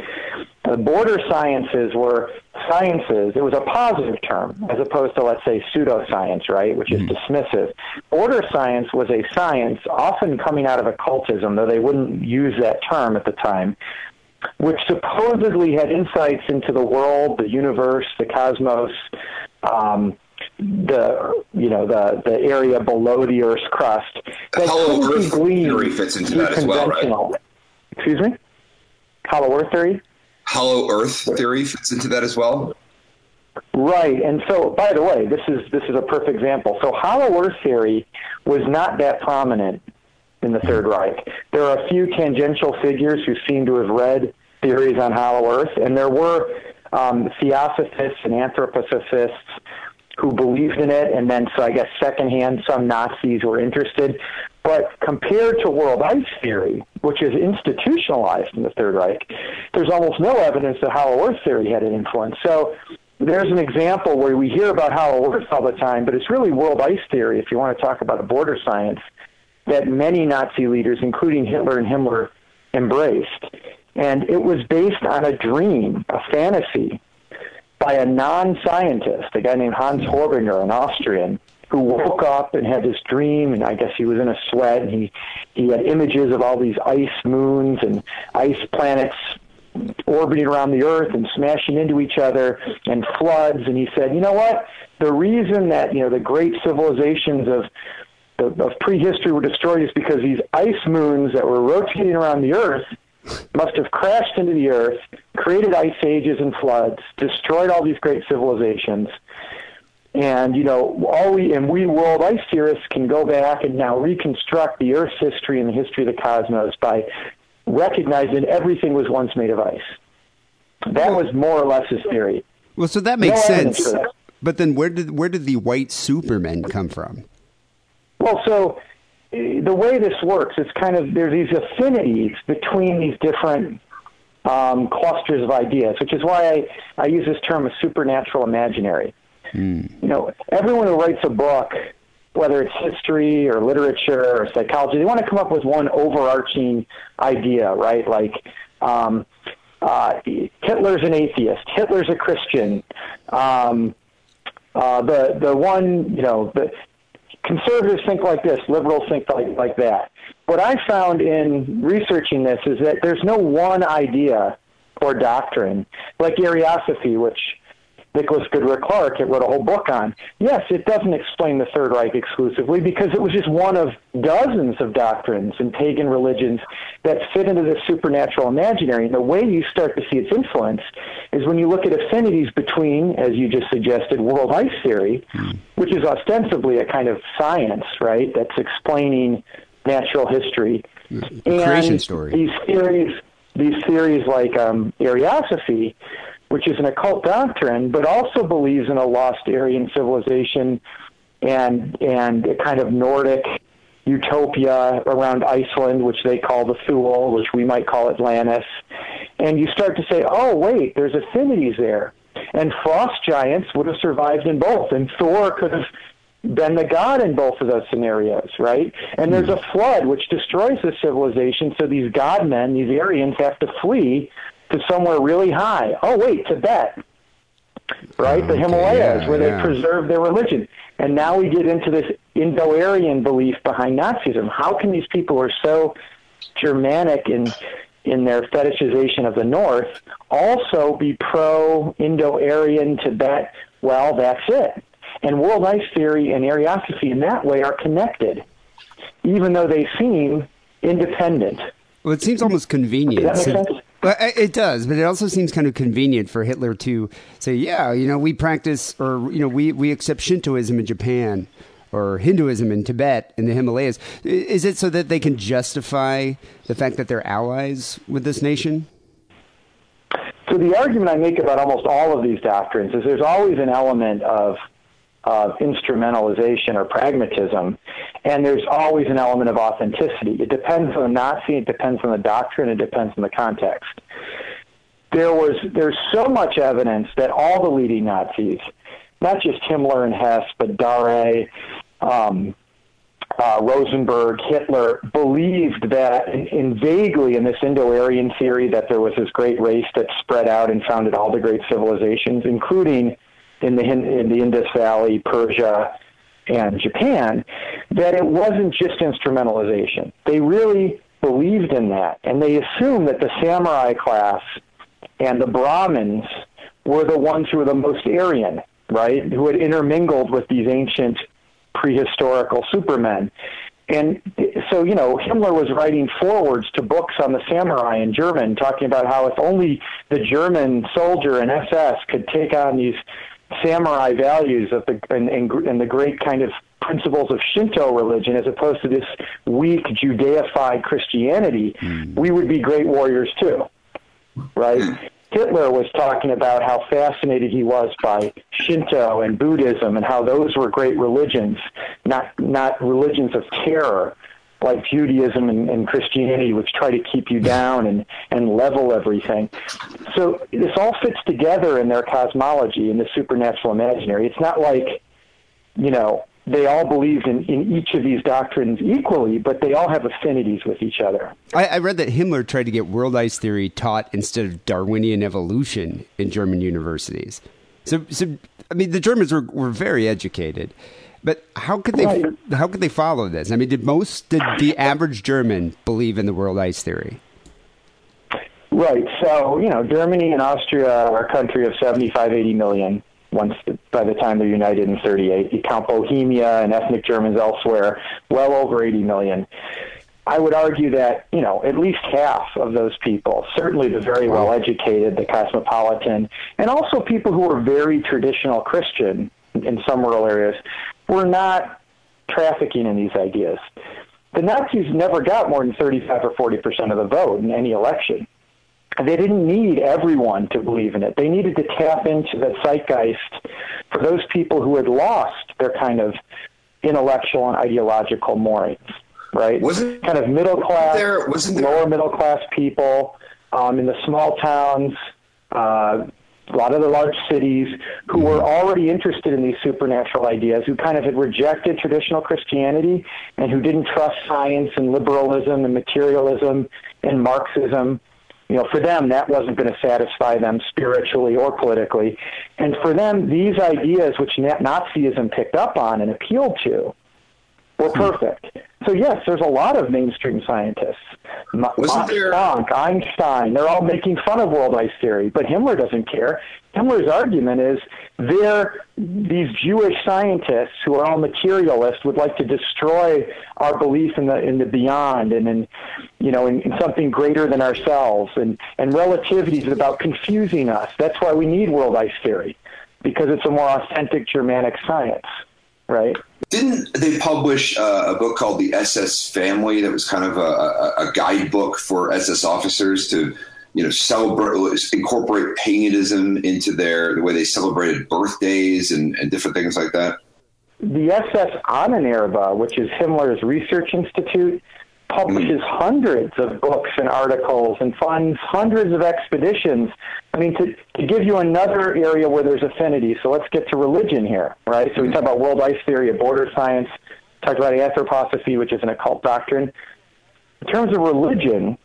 Speaker 7: The border sciences were sciences, it was a positive term, as opposed to, let's say, pseudoscience, right, which is dismissive. Border science was a science, often coming out of occultism, though they wouldn't use that term at the time, which supposedly had insights into the world, the universe, the cosmos, um, the you know the the area below the Earth's crust that
Speaker 8: Hollow Earth theory fits into that as well, right?
Speaker 7: Excuse me. Hollow Earth theory.
Speaker 8: Hollow Earth theory fits into that as well.
Speaker 7: Right, and so by the way, this is this is a perfect example. So Hollow Earth theory was not that prominent in the Third Reich. There are a few tangential figures who seem to have read theories on Hollow Earth, and there were um, theosophists and anthroposophists who believed in it, and then so I guess secondhand some Nazis were interested. But compared to world ice theory, which is institutionalized in the Third Reich, there's almost no evidence that Hollow Earth theory had an influence. So there's an example where we hear about Hollow Earth all the time, but it's really world ice theory, if you want to talk about a border science, that many Nazi leaders, including Hitler and Himmler, embraced. And it was based on a dream, a fantasy, by a non-scientist, a guy named Hans Hörbiger, an Austrian, who woke up and had this dream, and I guess he was in a sweat, and he, he had images of all these ice moons and ice planets orbiting around the Earth and smashing into each other and floods, and he said, you know what? The reason that, you know, the great civilizations of of of prehistory were destroyed is because these ice moons that were rotating around the Earth must have crashed into the Earth, created ice ages and floods, destroyed all these great civilizations. And you know, all we and we world ice theorists can go back and now reconstruct the Earth's history and the history of the cosmos by recognizing everything was once made of ice. That was more or less his theory.
Speaker 4: Well, so that makes
Speaker 7: No
Speaker 4: sense.
Speaker 7: that.
Speaker 4: But then where did where did the white Supermen come from?
Speaker 7: Well, so the way this works, it's kind of there's these affinities between these different um, clusters of ideas, which is why I, I use this term of supernatural imaginary. You know, everyone who writes a book, whether it's history or literature or psychology, they want to come up with one overarching idea, right? Like um, uh, Hitler's an atheist, Hitler's a Christian. Um, uh, the the one, you know, the conservatives think like this, liberals think like like that. What I found in researching this is that there's no one idea or doctrine like Ariosophy, which Nicholas Goodrick-Clarke it wrote a whole book on. Yes, it doesn't explain the Third Reich exclusively because it was just one of dozens of doctrines in pagan religions that fit into the supernatural imaginary. And the way you start to see its influence is when you look at affinities between, as you just suggested, world ice theory, which is ostensibly a kind of science, right, that's explaining natural history. and
Speaker 4: creation story.
Speaker 7: These theories, these theories like um, Ariosophy, which is an occult doctrine, but also believes in a lost Aryan civilization and and a kind of Nordic utopia around Iceland, which they call the Thule, which we might call Atlantis. And you start to say, oh, wait, there's affinities there. And frost giants would have survived in both, and Thor could have been the god in both of those scenarios, right? And there's hmm. a flood which destroys the civilization, so these god men, these Aryans, have to flee to somewhere really high. Oh, wait, Tibet, right? the Himalayas,
Speaker 4: yeah,
Speaker 7: where they preserve their religion. And now we get into this Indo-Aryan belief behind Nazism. How can these people who are so Germanic in in their fetishization of the North also be pro Indo-Aryan Tibet? Well, that's it. And world ice theory and Ariosophy in that way are connected, even though they seem independent.
Speaker 4: Well, it seems almost convenient.
Speaker 7: Does that make sense?
Speaker 4: Well, it does, but it also seems kind of convenient for Hitler to say, "Yeah, you know, we practice, or you know, we we accept Shintoism in Japan, or Hinduism in Tibet, in the Himalayas." Is it so that they can justify the fact that they're allies with this nation?
Speaker 7: So the argument I make about almost all of these doctrines is there's always an element of of instrumentalization or pragmatism, and there's always an element of authenticity. It depends on the Nazi, it depends on the doctrine, it depends on the context. There was there's so much evidence that all the leading Nazis, not just Himmler and Hess, but Darré, um, uh, Rosenberg, Hitler believed that, in, in vaguely in this Indo-Aryan theory, that there was this great race that spread out and founded all the great civilizations, including in the in the Indus Valley, Persia, and Japan. That it wasn't just instrumentalization. They really believed in that, and they assumed that the samurai class and the Brahmins were the ones who were the most Aryan, right? Who had intermingled with these ancient prehistorical supermen. And so, you know, Himmler was writing forwards to books on the samurai in German, talking about how if only the German soldier and SS could take on these samurai values of the and, and, and the great kind of principles of Shinto religion, as opposed to this weak Judaified Christianity, hmm. we would be great warriors too right? Hitler was talking about how fascinated he was by Shinto and Buddhism and how those were great religions, not not religions of terror like Judaism and, and Christianity, which try to keep you down and, and level everything. So this all fits together in their cosmology in the supernatural imaginary. It's not like, you know, they all believed in, in each of these doctrines equally, but they all have affinities with each other.
Speaker 4: I, I read that Himmler tried to get world ice theory taught instead of Darwinian evolution in German universities. So, so I mean, the Germans were, were very educated, but how could they
Speaker 7: Right.
Speaker 4: how could they follow this? I mean, did most did the average German believe in the world ice theory?
Speaker 7: Right. So, you know, Germany and Austria are a country of 75, 80 million once by the time they're united in 38. You count Bohemia and ethnic Germans elsewhere, well over 80 million. I would argue that, you know, at least half of those people, certainly the very well educated, the cosmopolitan, and also people who are very traditional Christian in some rural areas, were not trafficking in these ideas. The Nazis never got more than 35 or 40 percent of the vote in any election. They didn't need everyone to believe in it. They needed to tap into the zeitgeist for those people who had lost their kind of intellectual and ideological moorings, right?
Speaker 8: Wasn't
Speaker 7: kind of middle class,
Speaker 8: there- wasn't there-
Speaker 7: lower middle class people um, in the small towns, uh, a lot of the large cities who were mm-hmm. already interested in these supernatural ideas, who kind of had rejected traditional Christianity and who didn't trust science and liberalism and materialism and Marxism. You know, for them, that wasn't going to satisfy them spiritually or politically. And for them, these ideas, which Na- Nazism picked up on and appealed to, were perfect. So yes, there's a lot of mainstream scientists.
Speaker 8: Wasn't there-
Speaker 7: Planck, Einstein, they're all making fun of world ice theory, but Himmler doesn't care. Himmler's argument is they're these Jewish scientists who are all materialists would like to destroy our belief in the in the beyond and in you know in, in something greater than ourselves and and relativity is about confusing us. That's why we need world ice theory because it's a more authentic Germanic science, right?
Speaker 8: Didn't they publish uh, a book called The SS Family that was kind of a, a, guidebook for SS officers to, you know, celebrate, incorporate paganism into their the way they celebrated birthdays and, and different things like that?
Speaker 7: the SS Ahnenerbe, which is Himmler's research institute, publishes mm. hundreds of books and articles and funds hundreds of expeditions. I mean, to, to give you another area where there's affinity, so let's get to religion here, right? So we mm. talk about world ice theory, border science, talked about anthroposophy, which is an occult doctrine. In terms of religion,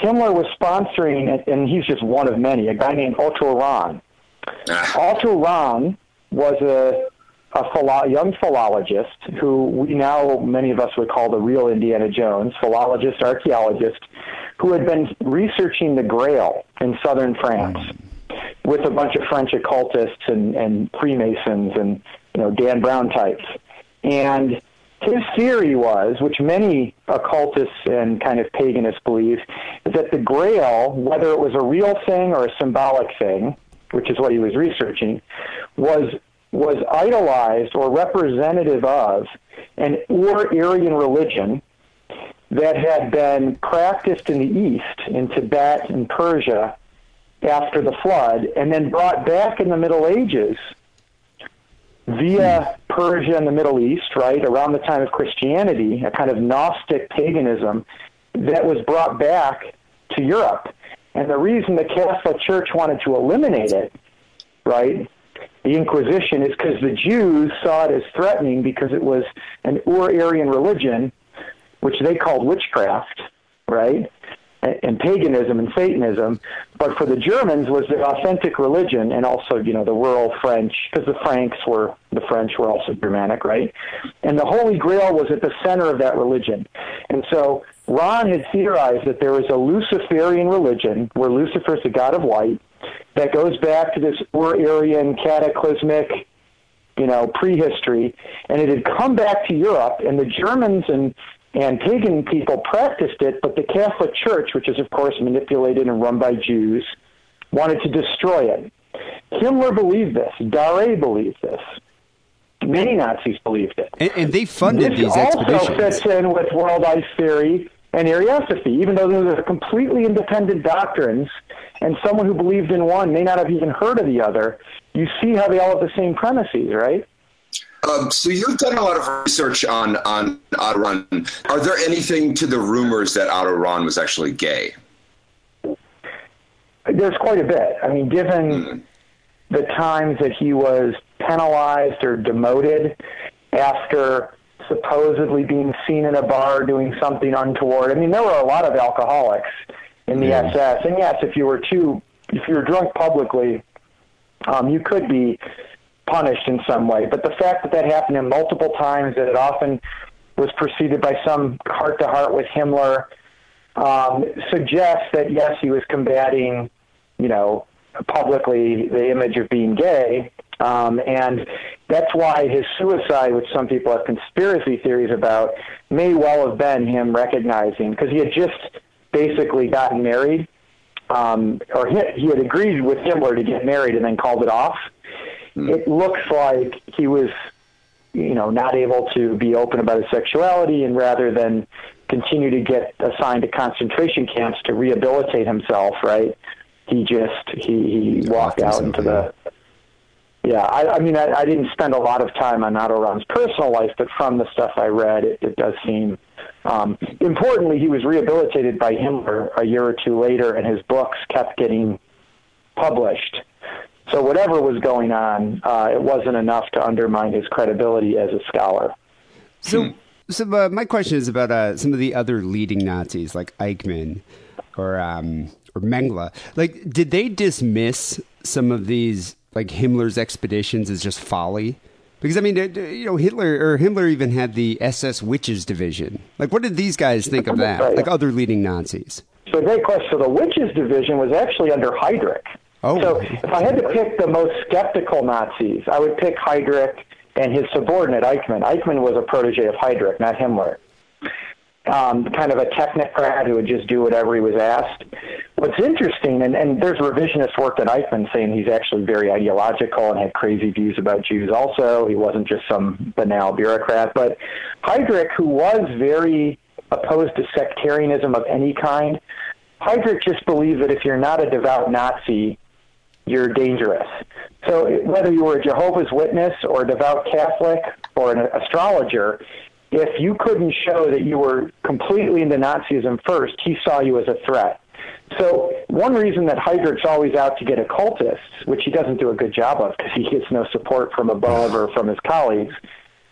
Speaker 7: Himmler was sponsoring, and he's just one of many, a guy named Otto Rahn. Ah. Otto Rahn was a, a philo- young philologist who we now, many of us would call the real Indiana Jones, philologist, archaeologist, who had been researching the Grail in southern France hmm. with a bunch of French occultists and, and Freemasons and you know, Dan Brown types. And his theory was, which many occultists and kind of paganists believe, is that the Grail, whether it was a real thing or a symbolic thing, which is what he was researching, was was idolized or representative of an Ur-Aryan religion that had been practiced in the East, in Tibet and Persia, after the flood, and then brought back in the Middle Ages via hmm. Persia and the Middle East, right, around the time of Christianity, a kind of Gnostic paganism that was brought back to Europe. And the reason the Catholic Church wanted to eliminate it, right, the Inquisition, is because the Jews saw it as threatening because it was an Ur-Aryan religion, which they called witchcraft, right? and paganism and Satanism, but for the Germans was the authentic religion, and also you know the rural French, because the Franks were the French were also Germanic, right? And the Holy Grail was at the center of that religion, and so Rahn had theorized that there was a Luciferian religion where Lucifer is the god of light that goes back to this Ur-Aryan cataclysmic you know, prehistory, and it had come back to Europe, and the Germans and and pagan people practiced it, but the Catholic Church, which is of course manipulated and run by Jews, wanted to destroy it. Himmler believed this. Darré believed this. Many Nazis believed it.
Speaker 4: And, and they funded
Speaker 7: this
Speaker 4: these
Speaker 7: also
Speaker 4: expeditions.
Speaker 7: fits in with world ice theory and Ariosophy, even though those are completely independent doctrines, and someone who believed in one may not have even heard of the other. You see how they all have the same premises, right?
Speaker 8: Um, so you've done a lot of research on on Otto Rahn. Are there anything to the rumors that Otto Rahn was actually gay?
Speaker 7: There's quite a bit. I mean, given
Speaker 8: Mm.
Speaker 7: the times that he was penalized or demoted after supposedly being seen in a bar doing something untoward. I mean, there were a lot of alcoholics in the SS, and yes, if you were too, if you were drunk publicly, um, you could be punished in some way. But the fact that that happened in multiple times, that it often was preceded by some heart to heart with Himmler, um, suggests that yes, he was combating, you know, publicly the image of being gay. Um, and that's why his suicide, which some people have conspiracy theories about, may well have been him recognizing, because he had just basically gotten married, um, or he, he had agreed with Himmler to get married and then called it off it looks like he was, you know, not able to be open about his sexuality, and rather than continue to get assigned to concentration camps to rehabilitate himself, right? He just he he walked out into the. Yeah, I, I mean, I, I didn't spend a lot of time on Otto Rahn's personal life, but from the stuff I read, it, it does seem. Um, importantly, he was rehabilitated by Himmler a year or two later, and his books kept getting published. So whatever was going on, uh, it wasn't enough to undermine his credibility as a scholar.
Speaker 4: So, so uh, my question is about uh, some of the other leading Nazis, like Eichmann or um, or Mengele. Like, did they dismiss some of these, like Himmler's expeditions, as just folly? Because I mean, uh, you know, Hitler or Himmler even had the SS Witches Division. Like, what did these guys think of that? Like other leading Nazis.
Speaker 7: So great question. So the Witches Division was actually under Heydrich.
Speaker 4: Oh.
Speaker 7: So if I had to pick the most skeptical Nazis, I would pick Heydrich and his subordinate Eichmann. Eichmann was a protege of Heydrich, not Himmler. Um, kind of a technocrat who would just do whatever he was asked. What's interesting, and, and there's revisionist work that I've been saying he's actually very ideological and had crazy views about Jews also. He wasn't just some banal bureaucrat. But Heydrich, who was very opposed to sectarianism of any kind, Heydrich just believed that if you're not a devout Nazi, you're dangerous. So whether you were a Jehovah's Witness or a devout Catholic or an astrologer, if you couldn't show that you were completely into Nazism first, he saw you as a threat. So one reason that Heydrich's always out to get occultists, which he doesn't do a good job of because he gets no support from above or from his colleagues,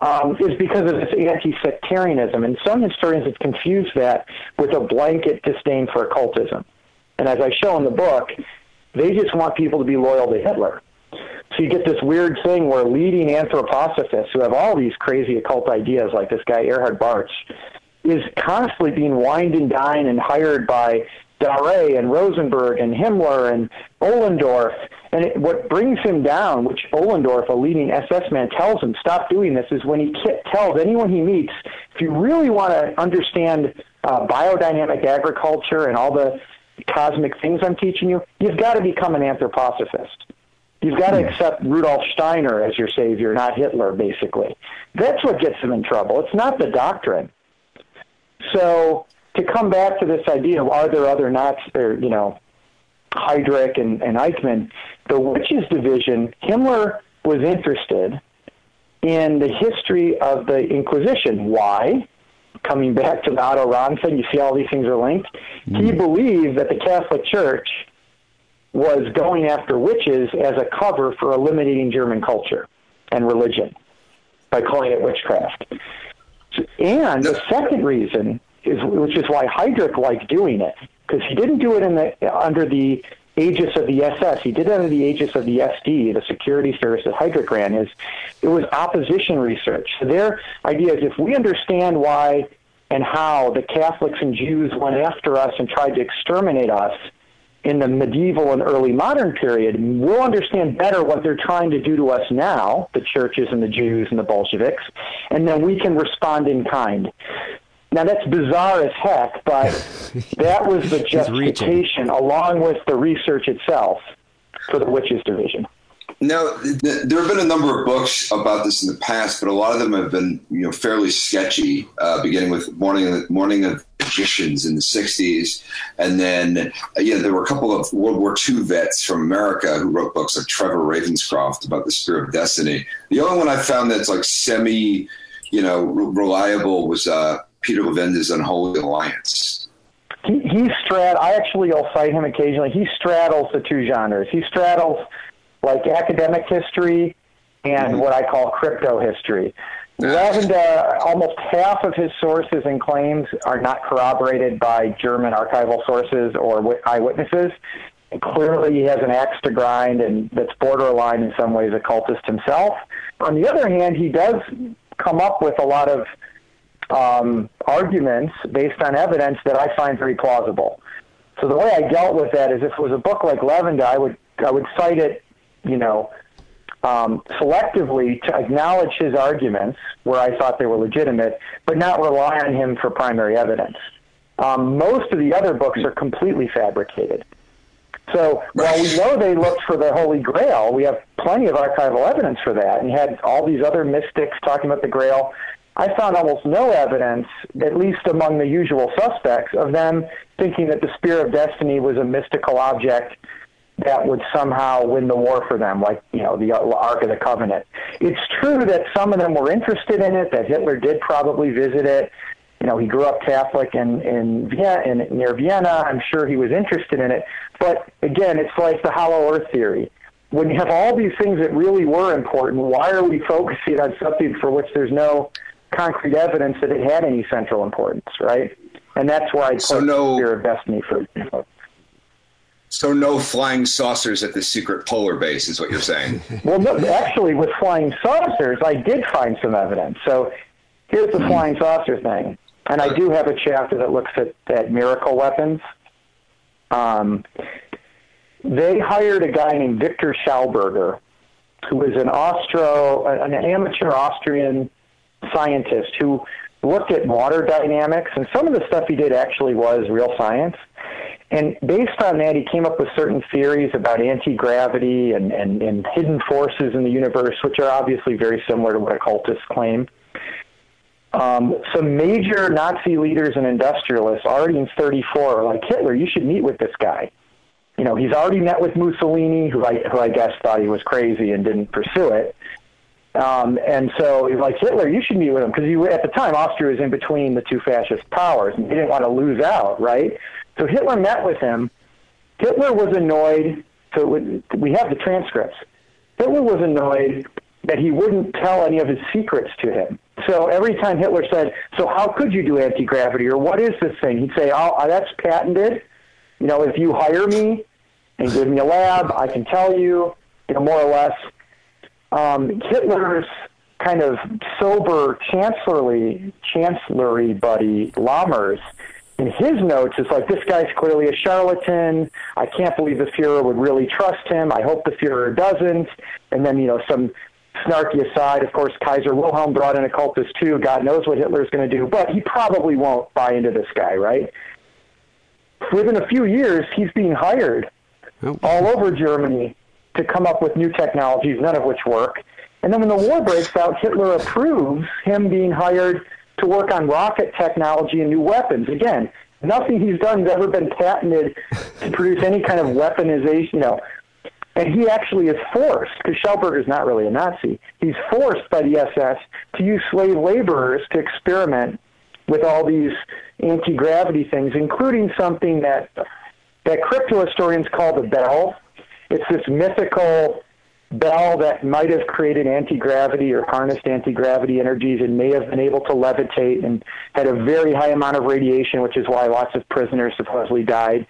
Speaker 7: um, is because of this anti-sectarianism. And some historians have confused that with a blanket disdain for occultism. And as I show in the book, they just want people to be loyal to Hitler. So you get this weird thing where leading anthroposophists who have all these crazy occult ideas, like this guy Erhard Bartsch, is constantly being wined and dined and hired by Darré and Rosenberg and Himmler and Ohlendorf. And it, what brings him down, which Ohlendorf, a leading SS man, tells him, stop doing this, is when he tells anyone he meets, if you really want to understand uh, biodynamic agriculture and all the cosmic things I'm teaching you, you've got to become an anthroposophist. You've got to accept Rudolf Steiner as your savior, not Hitler, basically. That's what gets him in trouble. It's not the doctrine. So to come back to this idea of are there other Nazis, or, you know, Heydrich and, and Eichmann, the Witches Division, Himmler was interested in the history of the Inquisition. Why? Coming back to the Otto Rahn thing, you see all these things are linked. He mm. believed that the Catholic Church was going after witches as a cover for eliminating German culture and religion by calling it witchcraft. And the second reason is, which is why Heydrich liked doing it, because he didn't do it in the under the aegis of the SS. He did it under the aegis of the SD, the security service that Heydrich ran. Is it was opposition research. So their idea is if we understand why and how the Catholics and Jews went after us and tried to exterminate us in the medieval and early modern period, we'll understand better what they're trying to do to us now, the churches and the Jews and the Bolsheviks, and then we can respond in kind. Now that's bizarre as heck, but that was the justification along with the research itself for the witches division.
Speaker 8: Now, th- there have been a number of books about this in the past, but a lot of them have been, you know, fairly sketchy. Uh, beginning with Morning of, Morning of Magicians in the '60s, and then uh, yeah, there were a couple of World War II vets from America who wrote books like Trevor Ravenscroft about the Spear of Destiny. The only one I found that's like semi, you know, reliable was uh, Peter Levenda's Unholy Alliance.
Speaker 7: He, he strad. I actually will cite him occasionally. He straddles the two genres. He straddles like academic history and what I call crypto history. Levenda, almost half of his sources and claims are not corroborated by German archival sources or eyewitnesses. And clearly, he has an axe to grind, and that's borderline in some ways occultist himself. On the other hand, he does come up with a lot of um, arguments based on evidence that I find very plausible. So the way I dealt with that is, if it was a book like Levenda, I would I would cite it, you know, um, selectively to acknowledge his arguments where I thought they were legitimate, but not rely on him for primary evidence. Um, most of the other books are completely fabricated. So while we know they looked for the Holy Grail, we have plenty of archival evidence for that, and had all these other mystics talking about the Grail. I found almost no evidence, at least among the usual suspects, of them thinking that the Spear of Destiny was a mystical object that would somehow win the war for them, like you know the Ark of the Covenant. It's true that some of them were interested in it. That Hitler did probably visit it. You know, he grew up Catholic in in, Vienna, in near Vienna. I'm sure he was interested in it. But again, it's like the Hollow Earth theory. When you have all these things that really were important, why are we focusing on something for which there's no concrete evidence that it had any central importance, right? And that's why I
Speaker 8: So no-
Speaker 7: Spear of Destiny for.
Speaker 8: So no flying saucers at the secret polar base is what you're saying.
Speaker 7: Well, no, actually, with flying saucers, I did find some evidence. So here's the flying saucer thing. And I do have a chapter that looks at, at miracle weapons. Um, they hired a guy named Victor Schauberger, who was an Austro, an amateur Austrian scientist who looked at water dynamics, and some of the stuff he did actually was real science. And based on that, he came up with certain theories about anti gravity and, and, and hidden forces in the universe, which are obviously very similar to what occultists claim. Um, some major Nazi leaders and industrialists already in 34 are like, Hitler, you should meet with this guy. You know, he's already met with Mussolini, who I, who I guess thought he was crazy and didn't pursue it. Um, and so he's like, Hitler, you should meet with him. Because at the time, Austria was in between the two fascist powers, and he didn't want to lose out, right? So Hitler met with him. Hitler was annoyed. So we have the transcripts. Hitler was annoyed that he wouldn't tell any of his secrets to him. So every time Hitler said, "So how could you do anti-gravity?" or "What is this thing?" he'd say, "Oh, that's patented. You know, if you hire me and give me a lab, I can tell you, you know, more or less." Um, Hitler's kind of sober chancellery, chancellery buddy Lammers in his notes is like, this guy's clearly a charlatan. I can't believe the Fuhrer would really trust him. I hope the Fuhrer doesn't. And then, you know, some snarky aside, of course, Kaiser Wilhelm brought in a cultist too. God knows what Hitler's going to do, but he probably won't buy into this guy, right? Within a few years, he's being hired
Speaker 4: Oh.
Speaker 7: all over Germany to come up with new technologies, none of which work. And then when the war breaks out, Hitler approves him being hired to work on rocket technology and new weapons. Again, nothing he's done has ever been patented to produce any kind of weaponization, you know. And he actually is forced, because Schauberger is not really a Nazi, he's forced by the SS to use slave laborers to experiment with all these anti-gravity things, including something that that crypto historians call the bell. It's this mythical bell that might have created anti-gravity or harnessed anti-gravity energies and may have been able to levitate and had a very high amount of radiation, which is why lots of prisoners supposedly died.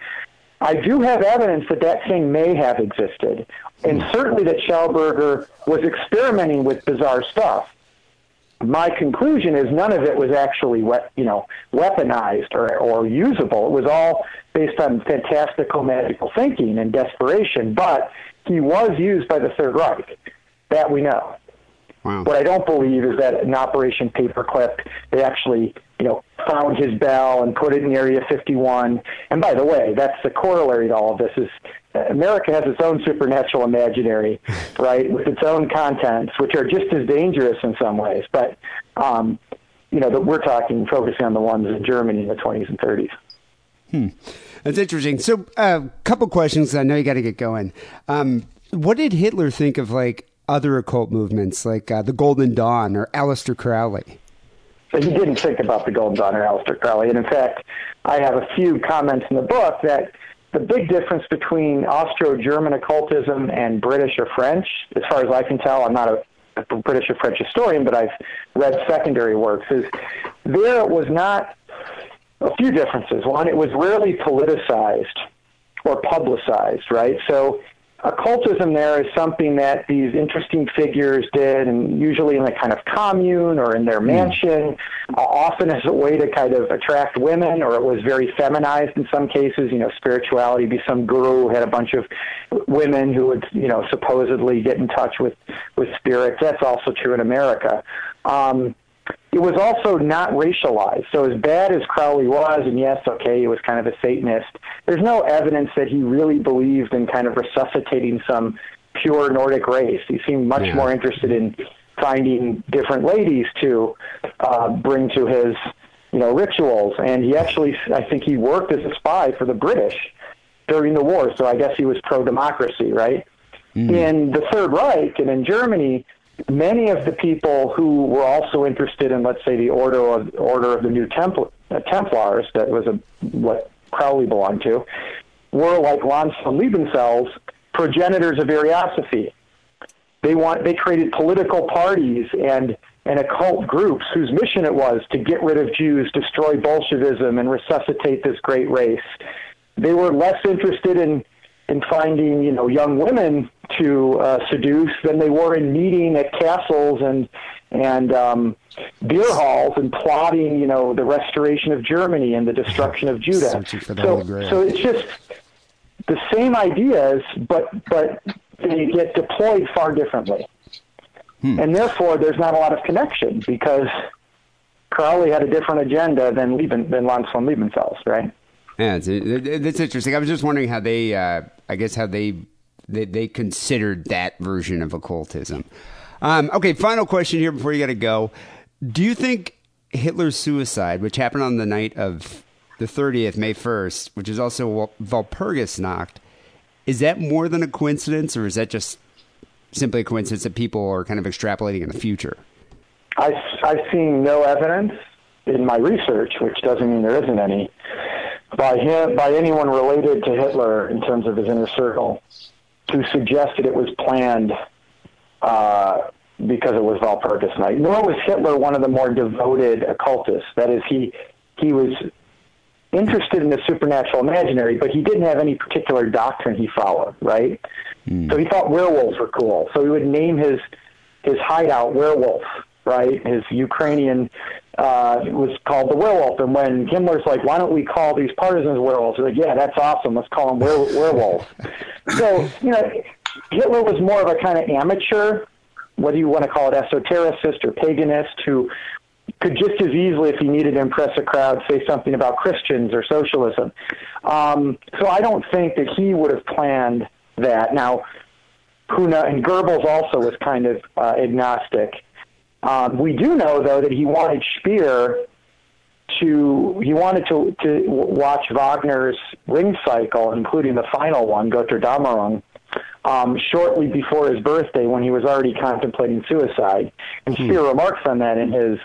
Speaker 7: I do have evidence that that thing may have existed, and hmm. certainly that Schauberger was experimenting with bizarre stuff my conclusion is none of it was actually we- you know weaponized or, or usable. It was all based on fantastical magical thinking and desperation. But he was used by the Third Reich. That we know.
Speaker 4: Wow.
Speaker 7: What I don't believe is that in Operation Paperclip, they actually, you know, found his bell and put it in Area 51. And by the way, that's the corollary to all of this is uh, America has its own supernatural imaginary, right, with its own contents, which are just as dangerous in some ways. But, um, you know, that we're talking focusing on the ones in Germany in the 20s and 30s.
Speaker 4: That's interesting. So, a uh, couple questions. I know you got to get going. Um, what did Hitler think of like other occult movements, like uh, the Golden Dawn or Aleister Crowley?
Speaker 7: So he didn't think about the Golden Dawn or Aleister Crowley. And in fact, I have a few comments in the book that the big difference between Austro-German occultism and British or French, as far as I can tell, I'm not a, a British or French historian, but I've read secondary works, is there was not a few differences. One, it was rarely politicized or publicized, right? So occultism there is something that these interesting figures did, and usually in a kind of commune or in their mansion, uh, often as a way to kind of attract women, or it was very feminized in some cases. You know, spirituality be some guru who had a bunch of women who would, you know, supposedly get in touch with with spirits. That's also true in America. Um, it was also not racialized. So as bad as Crowley was, and yes, okay, he was kind of a Satanist, there's no evidence that he really believed in kind of resuscitating some pure Nordic race. He seemed much
Speaker 4: Yeah.
Speaker 7: more interested in finding different ladies to uh, bring to his, you know, rituals. And he actually, I think he worked as a spy for the British during the war. So I guess he was pro-democracy, right? In the Third Reich and in Germany, many of the people who were also interested in, let's say, the Order of Order of the New Templ- uh, Templars, that was a, what Crowley belonged to, were like Lanz von Liebenfels, progenitors of Ariosophy. They want they created political parties and and occult groups whose mission it was to get rid of Jews, destroy Bolshevism, and resuscitate this great race. They were less interested in in finding you know young women to uh, seduce than they were in meeting at castles and and um, beer halls and plotting you know the restoration of Germany and the destruction of Judah.
Speaker 4: Searching for the
Speaker 7: so so it's just the same ideas, but but they get deployed far differently, and therefore there's not a lot of connection because Crowley had a different agenda than Lieben, than Lanz von Liebenfels, right?
Speaker 4: Yeah, that's interesting. I was just wondering how they, uh, I guess, how they, they they considered that version of occultism. Um, okay, final question here before you got to go. Do you think Hitler's suicide, which happened on the night of the 30th, May 1st, which is also Wal- Walpurgisnacht, is that more than a coincidence, or is that just simply a coincidence that people are kind of extrapolating in the future?
Speaker 7: I've, I've seen no evidence in my research, which doesn't mean there isn't any, by him, by anyone related to Hitler in terms of his inner circle, to suggest that it was planned uh, because it was Walpurgis night. Nor was Hitler one of the more devoted occultists. That is, he he was interested in the supernatural imaginary, but he didn't have any particular doctrine he followed, right? So he thought werewolves were cool. So he would name his his hideout werewolf, right? His Ukrainian uh, was called the werewolf. And when Himmler's like, why don't we call these partisans werewolves? They're like, yeah, that's awesome. Let's call them were- werewolves. so, you know, Hitler was more of a kind of amateur, whether you want to call it esotericist or paganist, who could just as easily, if he needed to impress a crowd, say something about Christians or socialism. Um, so I don't think that he would have planned that. Now, know, and Goebbels also was kind of uh, agnostic. Um, we do know, though, that he wanted Speer to he wanted to to watch Wagner's Ring Cycle, including the final one, Götterdämmerung, um, shortly before his birthday, when he was already contemplating suicide. And Speer remarks on that in his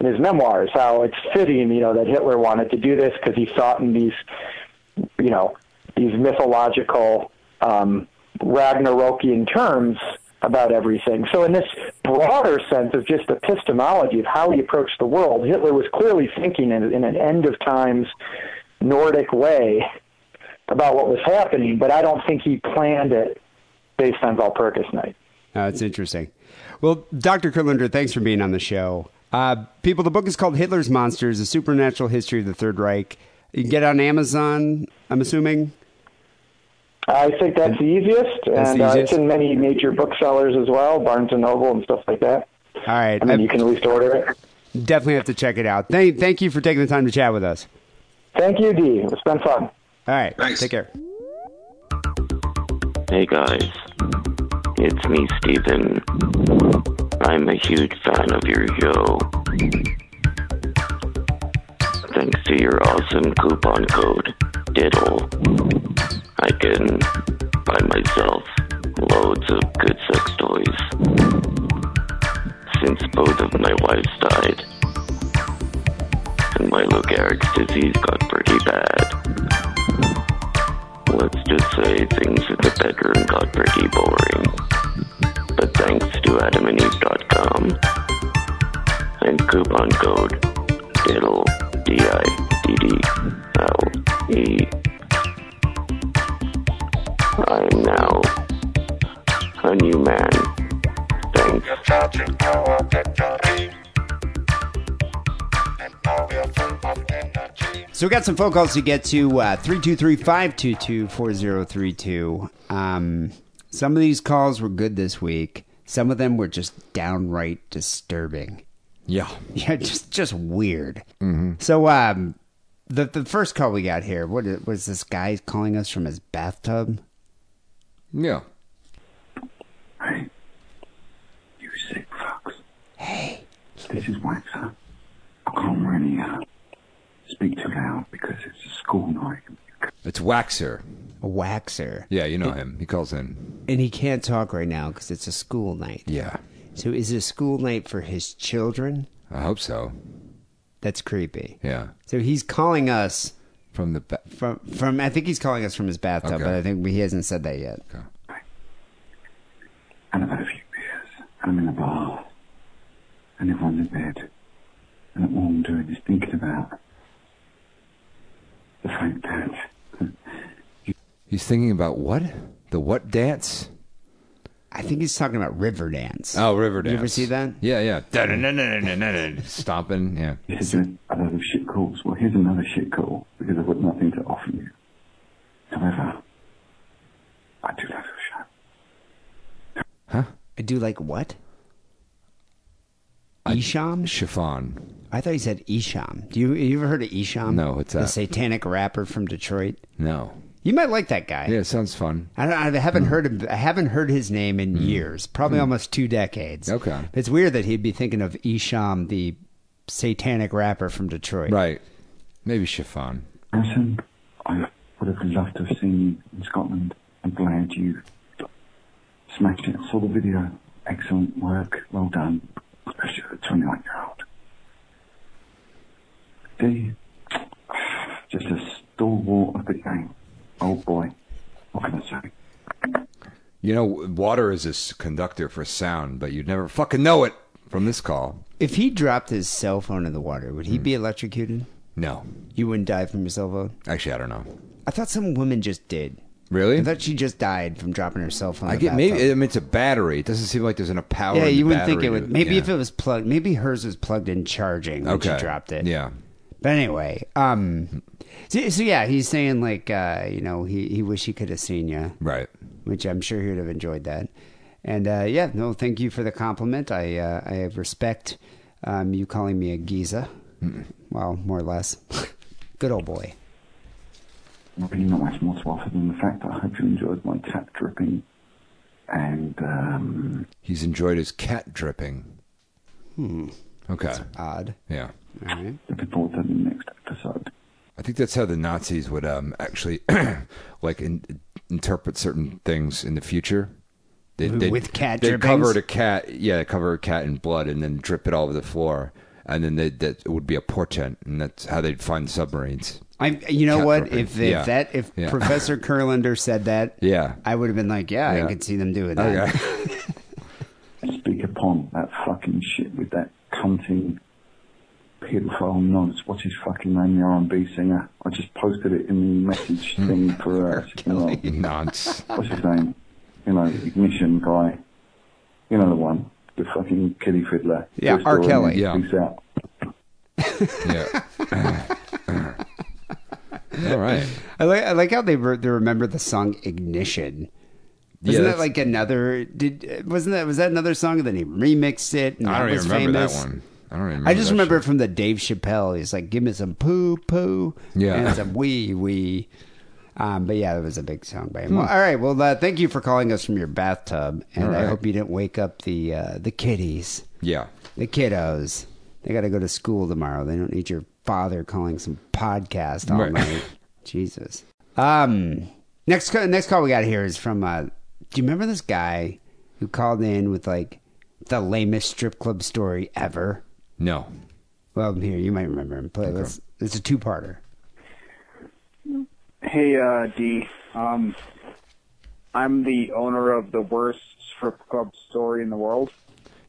Speaker 7: in his memoirs, how it's fitting, you know, that Hitler wanted to do this because he thought in these, you know, these mythological um, Ragnarokian terms about everything. So, in this broader sense of just epistemology of how he approached the world, Hitler was clearly thinking in, in an end of times Nordic way about what was happening, but I don't think he planned it based on Valpurgis Night.
Speaker 4: Uh, it's interesting. Well, Dr. Kurlander, thanks for being on the show. Uh, people, the book is called Hitler's Monsters, A Supernatural History of the Third Reich. You get on Amazon, I'm assuming.
Speaker 7: I think that's the easiest,
Speaker 4: That's
Speaker 7: and
Speaker 4: the
Speaker 7: uh, it's in many major booksellers as well, Barnes and Noble and stuff like that.
Speaker 4: All right.
Speaker 7: I mean,
Speaker 4: I
Speaker 7: you can at least order it.
Speaker 4: definitely have to check it out. Thank, thank you for taking the time to chat with us.
Speaker 7: Thank you, Dee. It's been fun.
Speaker 4: All right.
Speaker 8: Thanks.
Speaker 4: Take care.
Speaker 9: Hey guys, it's me, Steven. I'm a huge fan of your show. Thanks to your awesome coupon code, Diddle, I can buy myself loads of good sex toys. Since both of my wives died, and my Lou Gehrig's disease got pretty bad. Let's just say things in the bedroom got pretty boring. But thanks to adamandeve.com and coupon code DIDDLE, D-I-D-D-L-E, I'm now a new man. Thanks.
Speaker 4: So we got some phone calls to get to uh, 323-522-4032. Um, some of these calls were good this week. Some of them were just downright disturbing.
Speaker 5: Yeah.
Speaker 4: Yeah, just just weird. So um, the the first call we got here, what is, was this guy calling us from his bathtub?
Speaker 5: Yeah.
Speaker 10: Hey, you sick fucks. Hey. This is Waxer. I can't really uh, speak too loud because it's a school night.
Speaker 5: It's Waxer.
Speaker 4: A waxer.
Speaker 5: Yeah, you know him. He calls in.
Speaker 4: And he can't talk right now because it's a school night.
Speaker 5: Yeah.
Speaker 4: So is it a school night for his children?
Speaker 5: I hope so.
Speaker 4: That's creepy.
Speaker 5: Yeah.
Speaker 4: So he's calling us
Speaker 5: From the ba-
Speaker 4: from from. I think he's calling us from his bathtub,
Speaker 5: Okay.
Speaker 4: but I think he hasn't said that yet.
Speaker 10: And I've had a few beers. And I'm in a bar. And everyone's in bed. And all I'm doing is thinking about the fact that
Speaker 5: He's thinking about what? The what dance?
Speaker 4: I think he's talking about river dance.
Speaker 5: Oh, river dance.
Speaker 4: You ever see that?
Speaker 5: Yeah, yeah. Stomping. Yeah.
Speaker 10: here's a, a shit calls. Well, here's another shit call because I've got nothing to offer you. However, I do love your show.
Speaker 4: I do like what? Esham?
Speaker 5: Chiffon.
Speaker 4: I thought he said Esham. Do you you ever heard of Esham?
Speaker 5: No, what's
Speaker 4: The satanic rapper from Detroit.
Speaker 5: No.
Speaker 4: You might like that guy.
Speaker 5: Yeah, it sounds fun.
Speaker 4: I, don't, I
Speaker 5: Hmm.
Speaker 4: haven't heard of, I haven't heard his name in years, probably almost two decades.
Speaker 5: Okay.
Speaker 4: it's weird that he'd be thinking of Esham, the satanic rapper from Detroit.
Speaker 5: Right. Maybe chiffon.
Speaker 10: Listen, I would have loved to have seen you in Scotland. I'm glad you smashed it. Saw the video. Excellent work. Well done. Especially for a 21 year old. Dee, just a stalwart of the game. Oh boy. What can I say?
Speaker 5: You know, water is a conductor for sound, but you'd never fucking know it from this call.
Speaker 4: If he dropped his cell phone in the water, would
Speaker 5: Hmm.
Speaker 4: he be electrocuted?
Speaker 5: No.
Speaker 4: You wouldn't die from your cell phone?
Speaker 5: Actually, I don't know.
Speaker 4: I thought some women just did.
Speaker 5: Really?
Speaker 4: I thought she just died from dropping her cell phone.
Speaker 5: I
Speaker 4: the
Speaker 5: get maybe.
Speaker 4: bathtub.
Speaker 5: I mean, it's a battery. It doesn't seem like there's enough power.
Speaker 4: Yeah,
Speaker 5: in the
Speaker 4: you wouldn't think
Speaker 5: battery
Speaker 4: it would.
Speaker 5: to-
Speaker 4: Maybe
Speaker 5: yeah.
Speaker 4: if it was plugged, maybe hers was plugged in charging when
Speaker 5: Okay.
Speaker 4: she dropped it.
Speaker 5: Yeah.
Speaker 4: But anyway, um, so, so yeah, he's saying like, uh, you know, he he wish he could have seen you,
Speaker 5: Right.
Speaker 4: which I'm sure he would have enjoyed that. And uh, yeah, no, thank you for the compliment. I uh, I respect um, you calling me a Giza. Well, more or less. Good old boy.
Speaker 10: really not much more to offer than the fact that I hope you enjoyed my cat dripping. And um,
Speaker 5: He's enjoyed his cat dripping.
Speaker 4: Hmm.
Speaker 5: Okay.
Speaker 4: Odd.
Speaker 5: Yeah.
Speaker 4: All right.
Speaker 10: looking forward to the next episode.
Speaker 5: I think that's how the Nazis would um, actually like in, interpret certain things in the future. They,
Speaker 4: With-
Speaker 5: they'd-
Speaker 4: with cat
Speaker 5: They'd
Speaker 4: drippings?
Speaker 5: cover a cat, yeah, they cover a cat in blood and then drip it all over the floor, and then they, that it would be a portent, and that's how they'd find submarines.
Speaker 4: I, you know
Speaker 5: Cat
Speaker 4: what?
Speaker 5: dripping.
Speaker 4: If, if
Speaker 5: Yeah.
Speaker 4: that if
Speaker 5: Yeah.
Speaker 4: Professor Kurlander said that,
Speaker 5: Yeah.
Speaker 4: I would have been like, yeah,
Speaker 5: Yeah.
Speaker 4: I could see them doing that.
Speaker 5: Okay.
Speaker 10: Speak upon that fucking shit with that cunting pedophile nonce. What's his fucking name, the R&B singer? I just posted it in the message thing for uh, you know,
Speaker 5: Nonce.
Speaker 10: what's his name? You know, ignition guy. You know the one, the fucking kiddie fiddler.
Speaker 4: Yeah,
Speaker 10: Good
Speaker 4: R. Kelly.
Speaker 10: man. Peace out.
Speaker 5: Yeah. all right.
Speaker 4: I like I like how they re- they remember the song Ignition.
Speaker 5: Yeah,
Speaker 4: Wasn't that like another? Did wasn't that was that another song? And then he remixed it. And
Speaker 5: I
Speaker 4: that
Speaker 5: don't even
Speaker 4: was
Speaker 5: remember
Speaker 4: famous?
Speaker 5: that one. I don't. Remember
Speaker 4: I just remember
Speaker 5: shit.
Speaker 4: it from the Dave Chappelle. He's like, "Give me some poo poo,"
Speaker 5: Yeah.
Speaker 4: and some wee wee. Um, but yeah, it was a big song by him.
Speaker 5: Hmm.
Speaker 4: Well, all right, well, uh, thank you for calling us from your bathtub, and
Speaker 5: All
Speaker 4: I hope you didn't wake up the uh, the kiddies,
Speaker 5: Yeah.
Speaker 4: the kiddos. They got to go to school tomorrow. They don't need your father calling some podcast all
Speaker 5: Right.
Speaker 4: night. Jesus. Um, next next call we got here is from. Uh, do you remember this guy who called in with like the lamest strip club story ever?
Speaker 5: No.
Speaker 4: Well, here you might remember him. Play. Let's, it's a two-parter.
Speaker 11: Hey, uh, D. Um, I'm the owner of the worst strip club story in the world.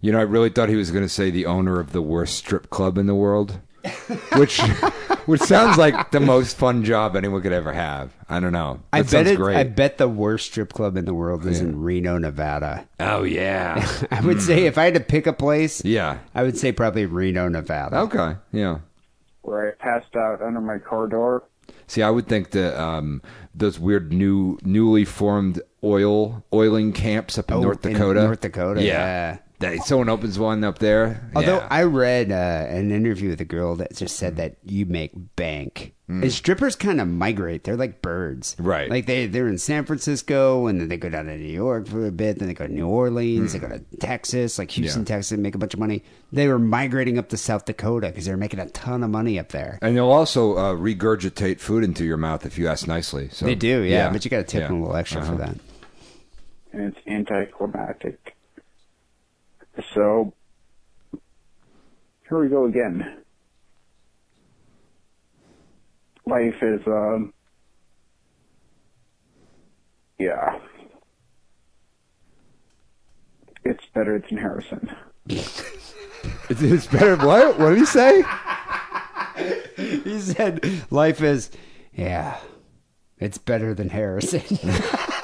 Speaker 5: You know, I really thought he was going to say the owner of the worst strip club in the world, which which sounds like the most fun job anyone could ever have. I don't know. That
Speaker 4: I bet
Speaker 5: sounds
Speaker 4: it.
Speaker 5: great.
Speaker 4: I bet the worst strip club in the world is in Reno, Nevada.
Speaker 5: oh yeah,
Speaker 4: I would say if I had to pick a place,
Speaker 5: yeah.
Speaker 4: I would say probably Reno, Nevada.
Speaker 5: Okay, yeah.
Speaker 11: Where I passed out under my car door.
Speaker 5: See, I would think that um, those weird new, newly formed oil oiling camps up in
Speaker 4: Oh,
Speaker 5: North
Speaker 4: in
Speaker 5: Dakota.
Speaker 4: North Dakota, yeah.
Speaker 5: That- someone opens one up there.
Speaker 4: Although
Speaker 5: yeah.
Speaker 4: I read uh, an interview with a girl that just said that you make bank. And strippers kind of migrate. They're like birds.
Speaker 5: Mm. Right.
Speaker 4: Like they, they're in San Francisco and then they go down to New York for a bit. Then they go to New Orleans. They go to Texas, like Houston,
Speaker 5: Mm. Yeah.
Speaker 4: Texas, and make a bunch of money. They were migrating up to South Dakota because they were making a ton of money up there.
Speaker 5: and they'll also uh, regurgitate food into your mouth if you ask nicely. So
Speaker 4: they do, yeah, But you got to tip
Speaker 5: yeah.
Speaker 4: them a little extra
Speaker 5: Uh-huh.
Speaker 4: for that.
Speaker 11: and it's anticlimactic. So, here we go again. Life is, um, yeah. It's better than Harrison.
Speaker 5: It's, it's better. What? What did he say?
Speaker 4: He said, "Life is, yeah, it's better than Harrison."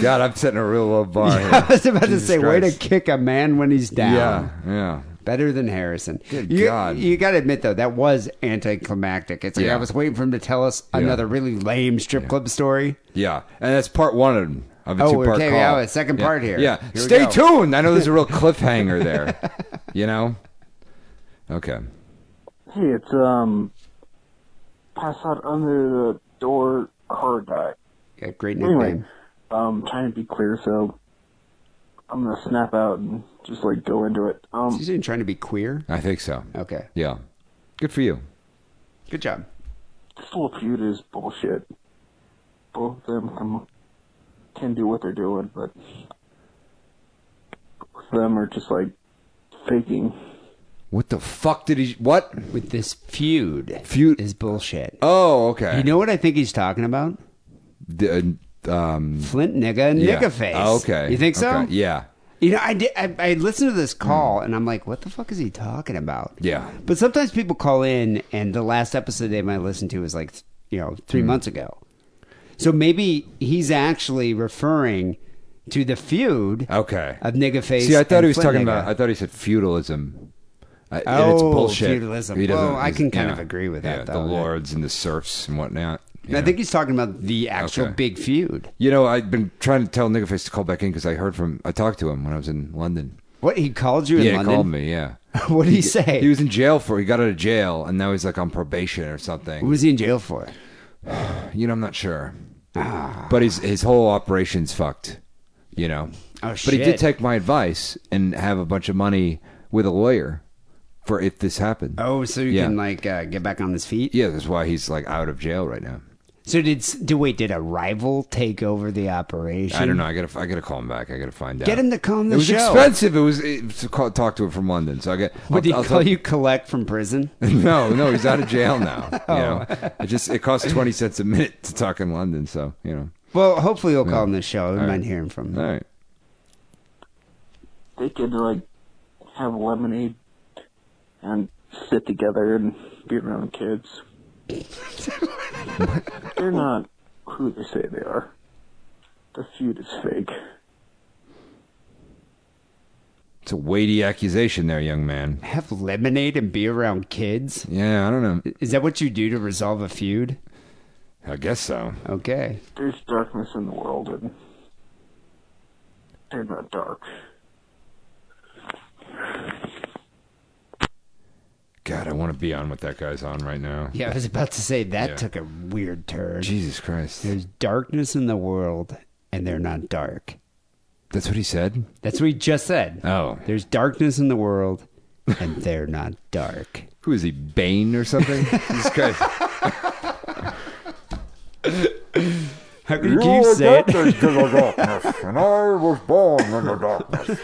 Speaker 5: God, I'm setting a real low bar here.
Speaker 4: I was about to
Speaker 5: Jesus
Speaker 4: say, way to kick a man when he's down.
Speaker 5: Yeah, yeah.
Speaker 4: Better than Harrison.
Speaker 5: Good
Speaker 4: you,
Speaker 5: God.
Speaker 4: You got to admit though, that was anticlimactic. It's like
Speaker 5: Yeah.
Speaker 4: I was waiting for him to tell us
Speaker 5: Yeah.
Speaker 4: another really lame strip club story.
Speaker 5: Yeah, and that's part one of, of a
Speaker 4: Oh,
Speaker 5: two-part
Speaker 4: okay,
Speaker 5: call.
Speaker 4: yeah, a second
Speaker 5: Yeah.
Speaker 4: part here.
Speaker 5: Yeah,
Speaker 4: Here
Speaker 5: stay tuned. I know there's a real cliffhanger there. you know. Okay.
Speaker 11: Hey, it's, um, pass out under the door car guy.
Speaker 4: Yeah, great nickname.
Speaker 11: Anyway, um, trying to be clear, so I'm gonna snap out and just like go into it. Um,
Speaker 4: Is he trying to be queer?
Speaker 5: I think so.
Speaker 4: Okay,
Speaker 5: Yeah. Good for you.
Speaker 4: good job.
Speaker 11: full feud is bullshit. Both of them can, can do what they're doing, but both of them are just like faking.
Speaker 5: What the fuck did he? What?
Speaker 4: With this feud,
Speaker 5: Feud-
Speaker 4: is bullshit.
Speaker 5: Oh, okay.
Speaker 4: You know what I think he's talking about?
Speaker 5: The, uh, um.
Speaker 4: Flint nigga and
Speaker 5: yeah.
Speaker 4: nigga face.
Speaker 5: Oh, okay.
Speaker 4: You think so?
Speaker 5: Okay. Yeah.
Speaker 4: You know, I did. I, I listened to this call and I'm like, what the fuck is he talking about?
Speaker 5: Yeah.
Speaker 4: But sometimes people call in, and the last episode they might listen to is like, you know, three months ago. So maybe he's actually referring to the feud
Speaker 5: Okay.
Speaker 4: of Nigga Face.
Speaker 5: See, I thought he was
Speaker 4: Flint
Speaker 5: talking
Speaker 4: Nigga.
Speaker 5: about. I thought he said feudalism. Uh, and it's
Speaker 4: Oh,
Speaker 5: bullshit.
Speaker 4: feudalism. Well, I can kind
Speaker 5: yeah.
Speaker 4: of agree with
Speaker 5: Yeah,
Speaker 4: that,
Speaker 5: the
Speaker 4: though.
Speaker 5: lords and the serfs and whatnot.
Speaker 4: I think he's talking about the actual
Speaker 5: Okay.
Speaker 4: big feud.
Speaker 5: You know, I've been trying to tell Niggaface to call back in because I heard from. I talked to him when I was in London.
Speaker 4: What he called you in
Speaker 5: yeah,
Speaker 4: London?
Speaker 5: he called me. Yeah.
Speaker 4: what did he say?
Speaker 5: He was in jail for. He got out of jail, and now he's like on probation or something.
Speaker 4: what was he in jail for?
Speaker 5: You know, I'm not sure.
Speaker 4: Ah.
Speaker 5: But his his whole operation's fucked. You know.
Speaker 4: Oh,
Speaker 5: But he did take my advice and have a bunch of money with a lawyer for if this happened.
Speaker 4: Oh, so you
Speaker 5: Yeah.
Speaker 4: can like uh, get back on his feet.
Speaker 5: Yeah, that's why he's like out of jail right now.
Speaker 4: So did do wait? Did a rival take over the operation?
Speaker 5: I don't know. I gotta I gotta call him back. I gotta find out.
Speaker 4: Get him to come on the
Speaker 5: It was
Speaker 4: show.
Speaker 5: expensive. It was it, to call, talk to him from London. So I get.
Speaker 4: Would he
Speaker 5: I'll- I'll
Speaker 4: call
Speaker 5: tell-
Speaker 4: you collect from prison?
Speaker 5: no, no, he's out of jail now. You
Speaker 4: Oh.
Speaker 5: know, it just it costs twenty cents a minute to talk in London. So you know.
Speaker 4: Well, hopefully he'll
Speaker 5: Yeah.
Speaker 4: call him the show. We
Speaker 5: All
Speaker 4: might
Speaker 5: right.
Speaker 4: hear him from.
Speaker 5: All right.
Speaker 12: they could like have lemonade and sit together and be around kids. They're not who they say they are. The feud is fake.
Speaker 5: It's a weighty accusation there, young man.
Speaker 4: Have lemonade and be around kids.
Speaker 5: Yeah, I don't know.
Speaker 4: Is that what you do to resolve a feud?
Speaker 5: I guess so.
Speaker 4: Okay.
Speaker 12: There's darkness in the world and they're not dark.
Speaker 5: God, I want to be on what that guy's on right now.
Speaker 4: Yeah, I was about to say that
Speaker 5: Yeah.
Speaker 4: took a weird turn.
Speaker 5: Jesus Christ.
Speaker 4: There's darkness in the world, and they're not dark.
Speaker 5: That's what he said.
Speaker 4: That's what he just said.
Speaker 5: Oh,
Speaker 4: There's darkness in the world, and they're not dark.
Speaker 5: who is he? Bane or something? this guy.
Speaker 4: How could you say it?
Speaker 5: and I was born in the darkness.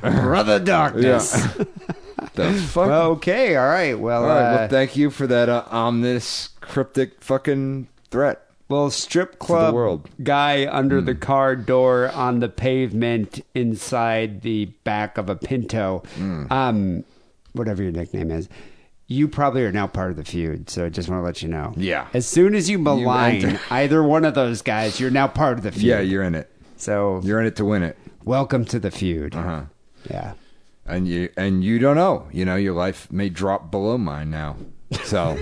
Speaker 4: Brother Darkness.
Speaker 5: the fuck?
Speaker 4: Well, okay, all right. Well,
Speaker 5: All right.
Speaker 4: uh,
Speaker 5: Well, thank you for that uh, ominous, cryptic fucking threat.
Speaker 4: well, strip club
Speaker 5: world. Hmm.
Speaker 4: guy under the car door on the pavement inside the back of a Pinto.
Speaker 5: Hmm.
Speaker 4: Um, whatever your nickname is. You probably are now part of the feud, so I just want to let you know.
Speaker 5: Yeah.
Speaker 4: As soon as you malign
Speaker 5: enter-
Speaker 4: either one of those guys, you're now part of the feud.
Speaker 5: Yeah, you're in it.
Speaker 4: so
Speaker 5: You're in it to win it.
Speaker 4: welcome to the feud.
Speaker 5: Uh huh.
Speaker 4: Yeah.
Speaker 5: And you and you don't know. You know, your life may drop below mine now. So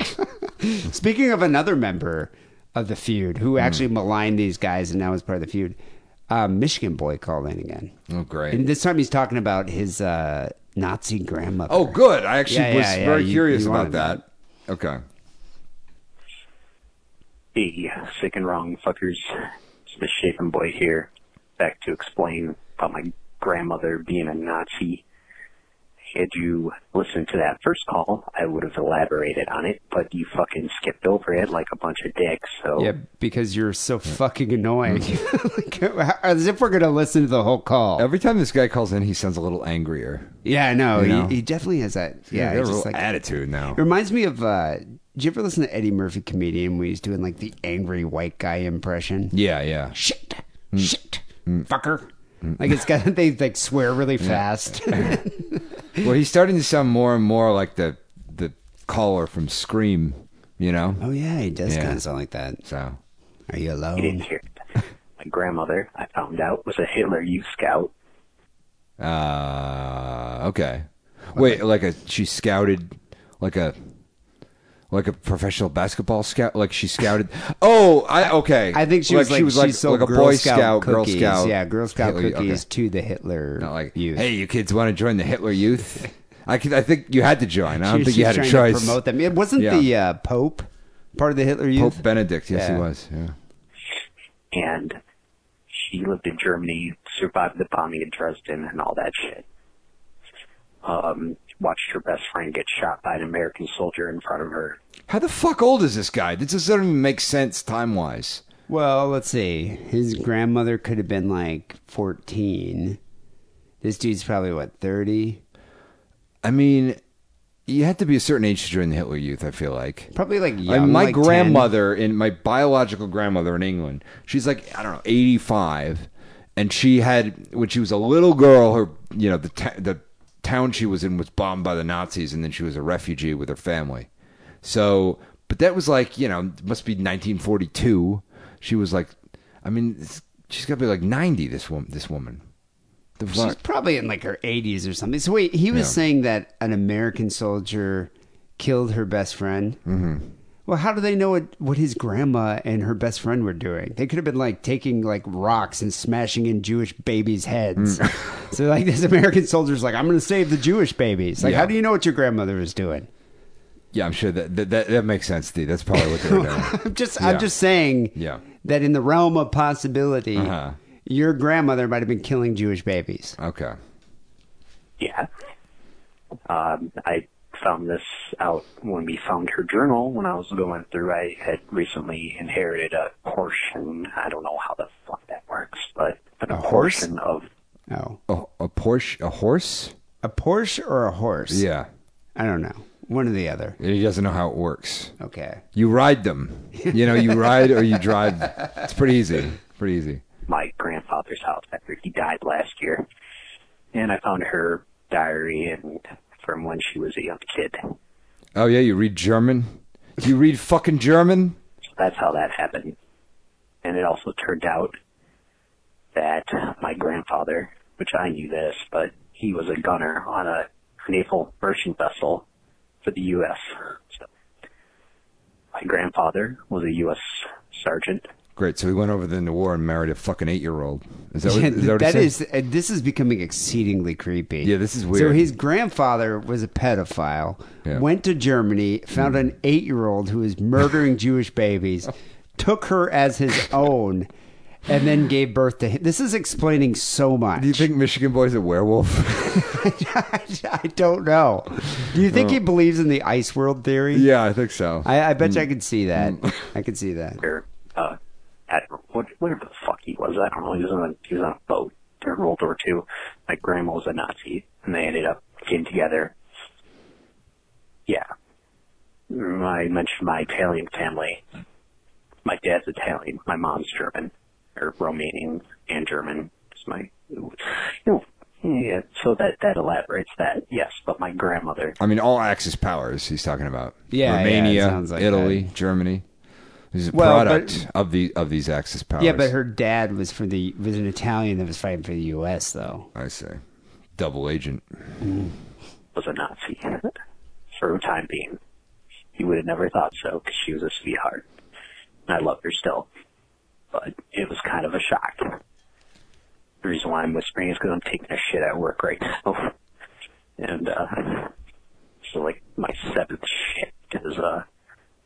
Speaker 4: Speaking of another member of the feud who actually maligned these guys and now is part of the feud, um, Michigan boy called in again.
Speaker 5: oh great.
Speaker 4: And this time he's talking about his uh, Nazi grandmother.
Speaker 5: Oh, good. I actually
Speaker 4: Yeah,
Speaker 5: was
Speaker 4: yeah, yeah,
Speaker 5: very
Speaker 4: you-
Speaker 5: curious
Speaker 4: you
Speaker 5: about
Speaker 4: wanted
Speaker 5: that. Okay.
Speaker 13: Hey, sick and wrong fuckers. It's the Michigan Boy here. Back to explain about my grandmother being a Nazi. Had you listened to that first call, I would have elaborated on it, but you fucking skipped over it like a bunch of dicks, so
Speaker 4: Yeah, because you're so fucking annoying. Mm-hmm. Like, As if we're gonna listen to the whole call.
Speaker 5: Every time this guy calls in, he sounds a little angrier.
Speaker 4: Yeah, no.
Speaker 5: You know?
Speaker 4: He, he definitely has that.
Speaker 5: Yeah,
Speaker 4: Yeah,
Speaker 5: got a
Speaker 4: he's just like
Speaker 5: attitude now.
Speaker 4: It reminds me of. Uh, did you ever listen to Eddie Murphy comedian when he's doing like the angry white guy impression?
Speaker 5: Yeah, yeah.
Speaker 4: Shit, mm. shit, mm. fucker. Mm. Like it's got they like swear really fast.
Speaker 5: Well, he's starting to sound more and more like the the caller from Scream. You know.
Speaker 4: oh yeah, he does
Speaker 5: Yeah.
Speaker 4: kind of sound like that.
Speaker 5: So
Speaker 4: Are you
Speaker 13: you didn't
Speaker 4: alone?
Speaker 13: hear it. My grandmother, I found out, was a Hitler Youth Scout.
Speaker 5: Uh, okay. Wait, like a she scouted like a like a professional basketball scout. Like she scouted. Oh, I okay.
Speaker 4: I think she was like,
Speaker 5: she was like,
Speaker 4: she sold
Speaker 5: like a
Speaker 4: Girl
Speaker 5: Boy
Speaker 4: Scout
Speaker 5: Scout, Girl
Speaker 4: cookies.
Speaker 5: Scout.
Speaker 4: Yeah, Girl Scout
Speaker 5: Hitler-
Speaker 4: cookies
Speaker 5: okay.
Speaker 4: to the Hitler
Speaker 5: Not like,
Speaker 4: youth.
Speaker 5: hey, you kids want to join the Hitler Youth? I could, I think you had to join. I don't
Speaker 4: She-
Speaker 5: think you had a
Speaker 4: trying to
Speaker 5: choice.
Speaker 4: promote them. It wasn't
Speaker 5: Yeah.
Speaker 4: the uh, Pope part of the Hitler Youth.
Speaker 5: Pope Benedict, yes,
Speaker 4: Yeah.
Speaker 5: he was. Yeah.
Speaker 13: and she lived in Germany, survived the bombing in Dresden and all that shit. Um, watched her best friend get shot by an American soldier in front of her.
Speaker 5: How the fuck old is this guy? This doesn't even make sense time wise.
Speaker 4: Well, let's see. His grandmother could have been like 14. This dude's probably, what, 30?
Speaker 5: I mean, you had to be a certain age to join the Hitler Youth. I feel like.
Speaker 4: Probably like
Speaker 5: Like,
Speaker 4: young.
Speaker 5: my
Speaker 4: like 10.
Speaker 5: grandmother in my biological grandmother in England, she's like I don't know, eighty five, and she had when she was a little girl, her you know the ta- the town she was in was bombed by the Nazis, and then she was a refugee with her family. So, but that was like, you know, must be 1942. She was like, I mean, she's got to be like 90. This woman. This woman. The
Speaker 4: She's
Speaker 5: fuck?
Speaker 4: probably in like her 80s or something. So wait, he was
Speaker 5: Yeah.
Speaker 4: saying that an American soldier killed her best friend.
Speaker 5: Mm-hmm.
Speaker 4: Well, how do they know what, what his grandma and her best friend were doing? They could have been like taking like rocks and smashing in Jewish babies' heads.
Speaker 5: Mm.
Speaker 4: so like this American soldier's like, I'm going to save the Jewish babies. Like,
Speaker 5: Yeah.
Speaker 4: how do you know what your grandmother was doing?
Speaker 5: Yeah, I'm sure that that, that that makes sense, Steve. That's probably what they were doing.
Speaker 4: I'm just
Speaker 5: Yeah.
Speaker 4: I'm just saying
Speaker 5: Yeah.
Speaker 4: that in the realm of possibility,
Speaker 5: Uh-huh.
Speaker 4: your grandmother might have been killing Jewish babies.
Speaker 5: Okay.
Speaker 13: Yeah. Um, I found this out when we found her journal when I was going through. I had recently inherited a portion. I don't know how the fuck that works, but, but a,
Speaker 4: A horse?
Speaker 13: of
Speaker 4: Oh,
Speaker 5: A, a Porsche, a horse?
Speaker 4: a Porsche or a horse?
Speaker 5: Yeah.
Speaker 4: I don't know. One or the other.
Speaker 5: He doesn't know how it works.
Speaker 4: Okay.
Speaker 5: You ride them. You know, you ride or you drive. It's pretty easy. Pretty easy.
Speaker 13: my grandfather's house after he died last year, and I found her diary and from when she was a young kid.
Speaker 5: Oh yeah, you read German. You read fucking German.
Speaker 13: So that's how that happened. And it also turned out that my grandfather, which I knew this, but he was a gunner on a naval merchant vessel for the U.S. So my grandfather was a U.S. sergeant.
Speaker 5: Great. So he went over in the war and married a fucking eight-year-old. Is that what,
Speaker 4: Yeah,
Speaker 5: is that, what he
Speaker 4: that uh, this is becoming exceedingly creepy.
Speaker 5: Yeah, this is weird.
Speaker 4: So his grandfather was a pedophile,
Speaker 5: Yeah.
Speaker 4: Went to Germany, found an eight year old who was murdering Jewish babies, took her as his own, and then gave birth to him. This is explaining so much.
Speaker 5: Do you think Michigan Boy's a werewolf?
Speaker 4: I don't know. Do you think
Speaker 5: Oh.
Speaker 4: he believes in the ice world theory?
Speaker 5: yeah, I think so.
Speaker 4: I, I bet you I could see that. I could see that.
Speaker 13: or uh, admiral, what, whatever the fuck he was. I don't know. He was on a, he was on a boat during World War II. My grandma was a Nazi, and they ended up getting together. Yeah. I mentioned my Italian family. My dad's Italian. My mom's German, or Romanian and German. It's my, you know, yeah. So that that elaborates that. Yes, but my grandmother.
Speaker 5: I mean, all Axis powers he's talking about.
Speaker 4: Yeah, yeah,
Speaker 5: Romania,
Speaker 4: sounds like
Speaker 5: Italy, Germany. He's a
Speaker 4: Well,
Speaker 5: product
Speaker 4: but-
Speaker 5: of the of these Axis powers.
Speaker 4: Yeah, but her dad was for the was an Italian that was fighting for the U.S. though.
Speaker 5: I say, double agent.
Speaker 13: was a Nazi for a time being. You would have never thought so because she was a sweetheart. And I love her still. But it was kind of a shock. The reason why I'm whispering is because I'm taking a shit at work right now. And, uh, so like my seventh shit is, uh,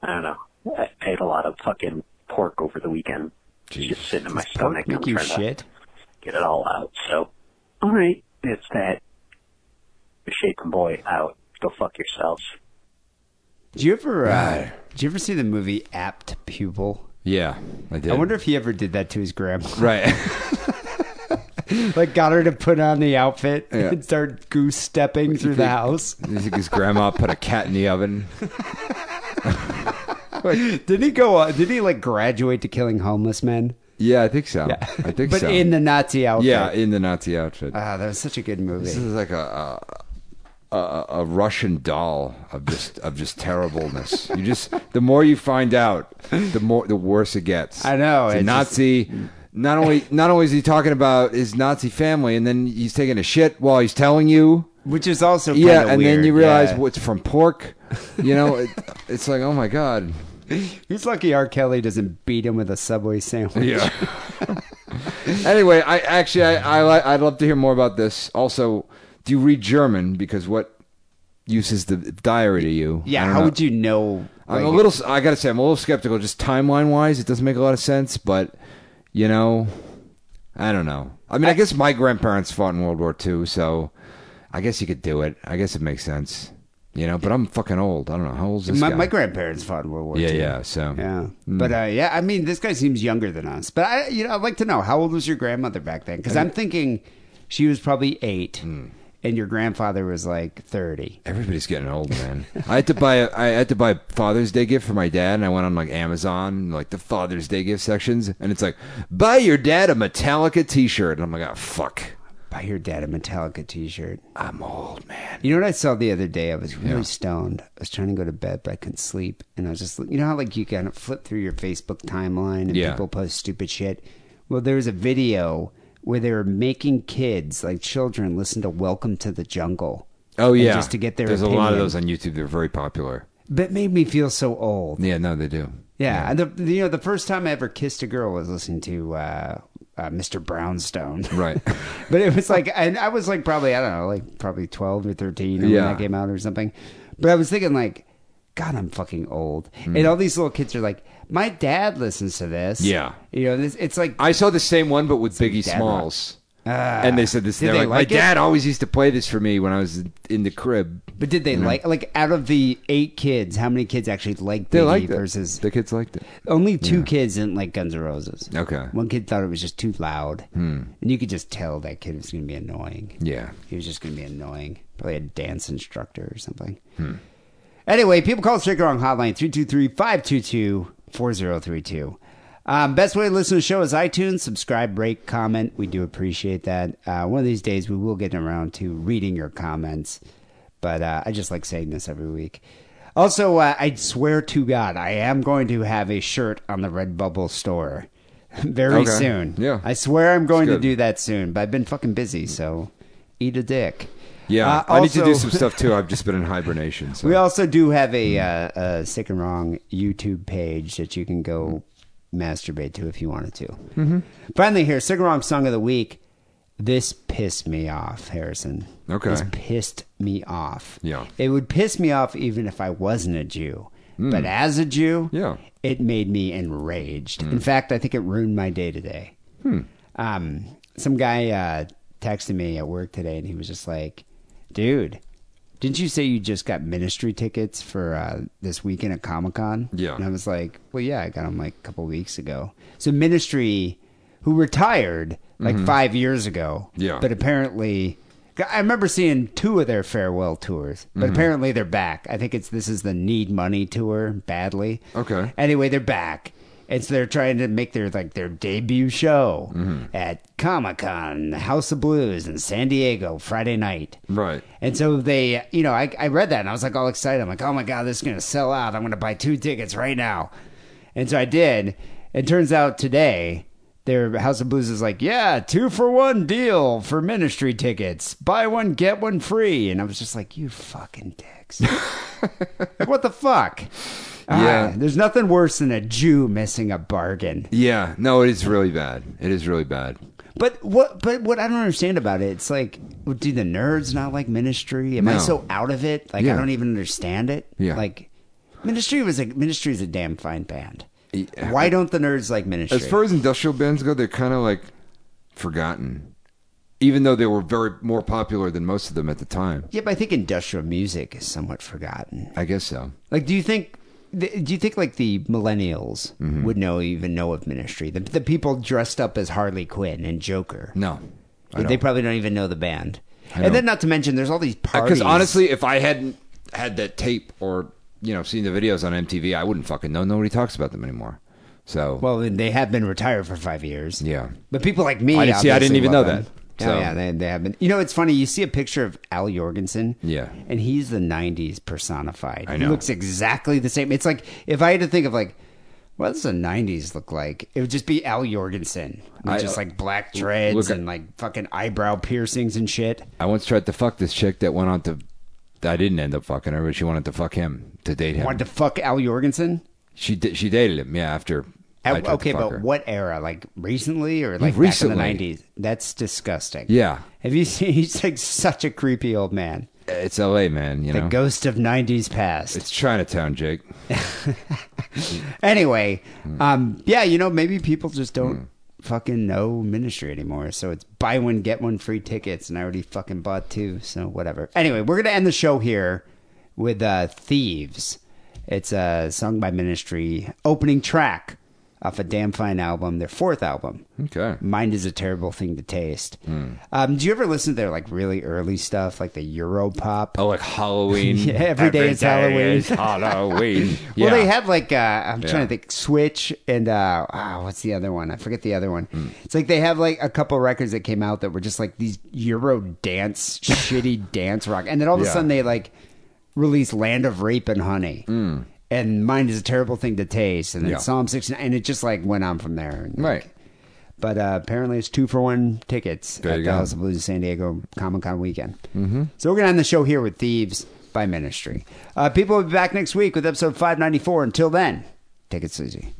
Speaker 13: I don't know. I I ate a lot of fucking pork over the weekend. It's just sitting in my stomach.
Speaker 4: Make
Speaker 13: I'm
Speaker 4: you
Speaker 13: trying to
Speaker 4: shit.
Speaker 13: get it all out. So, alright, it's that. The shaken boy out. Go fuck yourselves.
Speaker 4: Did you ever? Uh, did you ever see the movie Apt Pupil?
Speaker 5: Yeah, I did.
Speaker 4: I wonder if he ever did that to his grandma.
Speaker 5: Right.
Speaker 4: like got her to put on the outfit
Speaker 5: Yeah.
Speaker 4: and start goose stepping through the house.
Speaker 5: You think his grandma put a cat in the oven?
Speaker 4: did he go? Uh, did he like graduate to killing homeless men?
Speaker 5: Yeah, I think so.
Speaker 4: Yeah.
Speaker 5: I think
Speaker 4: but
Speaker 5: so.
Speaker 4: in the Nazi outfit.
Speaker 5: yeah, in the Nazi outfit.
Speaker 4: Ah, that was such a good movie.
Speaker 5: This is like a a, a a Russian doll of just of just terribleness. You just the more you find out, the more the worse it gets.
Speaker 4: I know,
Speaker 5: It's a
Speaker 4: it's
Speaker 5: Nazi. Not only not only is he talking about his Nazi family, and then he's taking a shit while he's telling you.
Speaker 4: Which is also
Speaker 5: yeah, and then you realize
Speaker 4: yeah.
Speaker 5: what's from pork. You know, it, it's like oh my god.
Speaker 4: He's lucky R. Kelly doesn't beat him with a Subway sandwich.
Speaker 5: Yeah. anyway, I actually I, I I'd love to hear more about this. Also, do you read German? Because what use is the diary to you?
Speaker 4: Yeah, how
Speaker 5: know.
Speaker 4: would you know?
Speaker 5: I'm a little. I gotta say, I'm a little skeptical. Just timeline wise, it doesn't make a lot of sense. But you know, I don't know. I mean, I, guess my grandparents fought in World War II, so I guess you could do it. I guess it makes sense. You know, but I'm fucking old. I don't know how old is this
Speaker 4: my,
Speaker 5: guy?
Speaker 4: my grandparents fought in World War
Speaker 5: Yeah,
Speaker 4: II.
Speaker 5: yeah, so.
Speaker 4: yeah,
Speaker 5: Mm.
Speaker 4: but uh, yeah, I mean, this guy seems younger than us. But I, you know, I'd like to know how old was your grandmother back then? Because I'm thinking she was probably eight,
Speaker 5: Hmm.
Speaker 4: and your grandfather was like thirty.
Speaker 5: Everybody's getting old, man. I had to buy a, I had to buy a Father's Day gift for my dad, and I went on like Amazon, like the Father's Day gift sections, and it's like buy your dad a Metallica T-shirt, and I'm like, oh fuck,
Speaker 4: Buy your dad a Metallica T-shirt.
Speaker 5: I'm old, man.
Speaker 4: You know what I saw the other day? I was really stoned. I was trying to go to bed, but I couldn't sleep, and I was just, you know how like you kind of flip through your Facebook timeline and
Speaker 5: Yeah.
Speaker 4: people post stupid shit. Well, there was a video where they were making kids, like children, listen to "Welcome to the Jungle."
Speaker 5: Oh yeah,
Speaker 4: just to get their.
Speaker 5: There's a lot of those on YouTube. They're very popular.
Speaker 4: But it made me feel so old.
Speaker 5: Yeah, no, they do.
Speaker 4: Yeah, and the, the- you know the first time I ever kissed a girl was listening to uh, uh, Mr. Brownstone.
Speaker 5: Right.
Speaker 4: but it was like, and I was like probably I don't know, like probably twelve or thirteen
Speaker 5: Yeah.
Speaker 4: when that came out or something. But I was thinking like, God, I'm fucking old,
Speaker 5: Hmm.
Speaker 4: and all these little kids are like, my dad listens to this.
Speaker 5: Yeah.
Speaker 4: you know, this, it's like
Speaker 5: I saw the same one, but with Biggie Smalls.
Speaker 4: Ah.
Speaker 5: and they said this.
Speaker 4: Did they
Speaker 5: like,
Speaker 4: like
Speaker 5: my
Speaker 4: it?
Speaker 5: dad always used to play this for me when I was in the crib.
Speaker 4: But did they
Speaker 5: Mhm.
Speaker 4: like like out of the eight kids, how many kids actually liked
Speaker 5: They
Speaker 4: Biggie
Speaker 5: liked it.
Speaker 4: versus
Speaker 5: The kids liked it.
Speaker 4: Only two kids didn't like Guns N' Roses.
Speaker 5: Okay.
Speaker 4: One kid thought it was just too loud.
Speaker 5: Hmm.
Speaker 4: And you could just tell that kid was going to be annoying.
Speaker 5: Yeah.
Speaker 4: He was just going to be annoying. Probably a dance instructor or something.
Speaker 5: Hmm.
Speaker 4: Anyway, people call the Straight Wrong Hotline 323 522 4032. Um, best way to listen to the show is iTunes. Subscribe, rate, comment. We do appreciate that. Uh, one of these days, we will get around to reading your comments. But uh, I just like saying this every week. Also, uh, I swear to God, I am going to have a shirt on the Redbubble store very
Speaker 5: Okay.
Speaker 4: soon.
Speaker 5: Yeah.
Speaker 4: I swear I'm going to do that soon, but I've been fucking busy, so eat a dick.
Speaker 5: Yeah,
Speaker 4: Uh,
Speaker 5: I need to do some stuff too. I've just been in hibernation. So.
Speaker 4: We also do have a, uh, a sick and wrong YouTube page that you can go masturbate to if you wanted to.
Speaker 5: Mm-hmm.
Speaker 4: Finally, here, sick song of the week. This pissed me off, Harrison.
Speaker 5: Okay.
Speaker 4: This pissed me off.
Speaker 5: Yeah.
Speaker 4: It would piss me off even if I wasn't a Jew.
Speaker 5: Mm.
Speaker 4: But as a Jew,
Speaker 5: Yeah.
Speaker 4: it made me enraged.
Speaker 5: Mm.
Speaker 4: In fact, I think it ruined my day today.
Speaker 5: Hmm.
Speaker 4: Um, some guy uh, texted me at work today, and he was just like, "Dude, didn't you say you just got ministry tickets for uh, this weekend at Comic Con?"
Speaker 5: Yeah.
Speaker 4: and I was like, "Well, yeah, I got them like a couple weeks ago." So ministry, who retired like
Speaker 5: Mhm.
Speaker 4: five years ago,
Speaker 5: Yeah.
Speaker 4: but apparently. I remember seeing two of their farewell tours, but
Speaker 5: Mhm.
Speaker 4: apparently they're back. I think it's this is the Need Money tour badly.
Speaker 5: Okay.
Speaker 4: Anyway, they're back. And so they're trying to make their like their debut show
Speaker 5: Mhm.
Speaker 4: at Comic Con, House of Blues in San Diego Friday night.
Speaker 5: Right.
Speaker 4: And so they, you know, I, I read that and I was like all excited. I'm like, oh my God, this is going to sell out. I'm going to buy two tickets right now. And so I did. It turns out today, their House of Blues is like, yeah, two for one deal for ministry tickets. Buy one, get one free. And I was just like, you fucking dicks. like, what the fuck?
Speaker 5: Yeah.
Speaker 4: Ah, there's nothing worse than a Jew missing a bargain.
Speaker 5: Yeah. No, it is really bad. It is really bad.
Speaker 4: But what? But what I don't understand about it, it's like, do the nerds not like Ministry? Am I
Speaker 5: No.
Speaker 4: so out of it? Like I don't even understand it.
Speaker 5: Yeah.
Speaker 4: Like Ministry was a Ministry is a damn fine band. Why don't the nerds like Ministry?
Speaker 5: As far as industrial bands go, they're kind of like forgotten, even though they were very more popular than most of them at the time.
Speaker 4: yeah, but I think industrial music is somewhat forgotten.
Speaker 5: I guess so.
Speaker 4: Like, do you think? Do you think like the millennials
Speaker 5: Mm-hmm.
Speaker 4: would know even know of Ministry? The, the people dressed up as Harley Quinn and Joker.
Speaker 5: No,
Speaker 4: they probably don't even know the band. And then, not to mention, there's all these parties.
Speaker 5: Because honestly, if I hadn't had that tape or you know seen the videos on MTV, I wouldn't fucking know. Nobody talks about them anymore. So
Speaker 4: well, they have been retired for five years.
Speaker 5: yeah,
Speaker 4: But people like me,
Speaker 5: I didn't see. I didn't even know
Speaker 4: love
Speaker 5: that.
Speaker 4: Them.
Speaker 5: So
Speaker 4: Oh yeah, they, they have been. You know, it's funny. You see a picture of Al Jourgensen.
Speaker 5: Yeah.
Speaker 4: and he's the '90s personified.
Speaker 5: I
Speaker 4: He
Speaker 5: know.
Speaker 4: looks exactly the same. It's like if I had to think of like, what does the '90s look like? It would just be Al Jourgensen,
Speaker 5: I-
Speaker 4: just uh, like black dreads
Speaker 5: look
Speaker 4: and like fucking eyebrow piercings and shit.
Speaker 5: I once tried to fuck this chick that went on to. I didn't end up fucking her, but she wanted to fuck him to date him.
Speaker 4: Wanted to fuck Al Jourgensen.
Speaker 5: She did. She dated him. Yeah, after.
Speaker 4: At- okay, but what era? Like recently or like
Speaker 5: recently.
Speaker 4: back in the '90s? That's disgusting.
Speaker 5: Yeah,
Speaker 4: Have you seen? He's like such a creepy old man.
Speaker 5: it's L.A. man. You
Speaker 4: the
Speaker 5: know,
Speaker 4: ghost of '90s past.
Speaker 5: it's Chinatown, Jake.
Speaker 4: Anyway,
Speaker 5: Hmm.
Speaker 4: um, yeah, you know, maybe people just don't fucking know ministry anymore. So it's buy one, get one free tickets, and I already fucking bought two, so whatever. Anyway, we're gonna end the show here with uh, Thieves. It's a song by Ministry, opening track off a damn fine album, their fourth album.
Speaker 5: Okay.
Speaker 4: Mind is a terrible thing to taste. Um, do you ever listen to their like really early stuff, like the Euro pop?
Speaker 5: Oh, like Halloween.
Speaker 4: yeah, every day it's Halloween.
Speaker 5: is Halloween.
Speaker 4: Well,
Speaker 5: Yeah.
Speaker 4: they have like uh, I'm
Speaker 5: Yeah.
Speaker 4: trying to think Switch and uh, ah, what's the other one? I forget the other one.
Speaker 5: Hmm.
Speaker 4: It's like they have like a couple records that came out that were just like these Euro dance, shitty dance rock, and then all of a
Speaker 5: Yeah.
Speaker 4: sudden they like release Land of Rape and Honey. And mine is a terrible thing to taste, and then.
Speaker 5: Yeah.
Speaker 4: Psalm 69, and it just like went on from there. And,
Speaker 5: Right.
Speaker 4: But uh, apparently it's two for one tickets
Speaker 5: There
Speaker 4: at
Speaker 5: you
Speaker 4: the
Speaker 5: go.
Speaker 4: House of Blues San Diego Comic Con weekend. Mm-hmm. So we're going to end the show here with Thieves by Ministry. Uh, people will be back next week with episode 594. Until then, take it easy.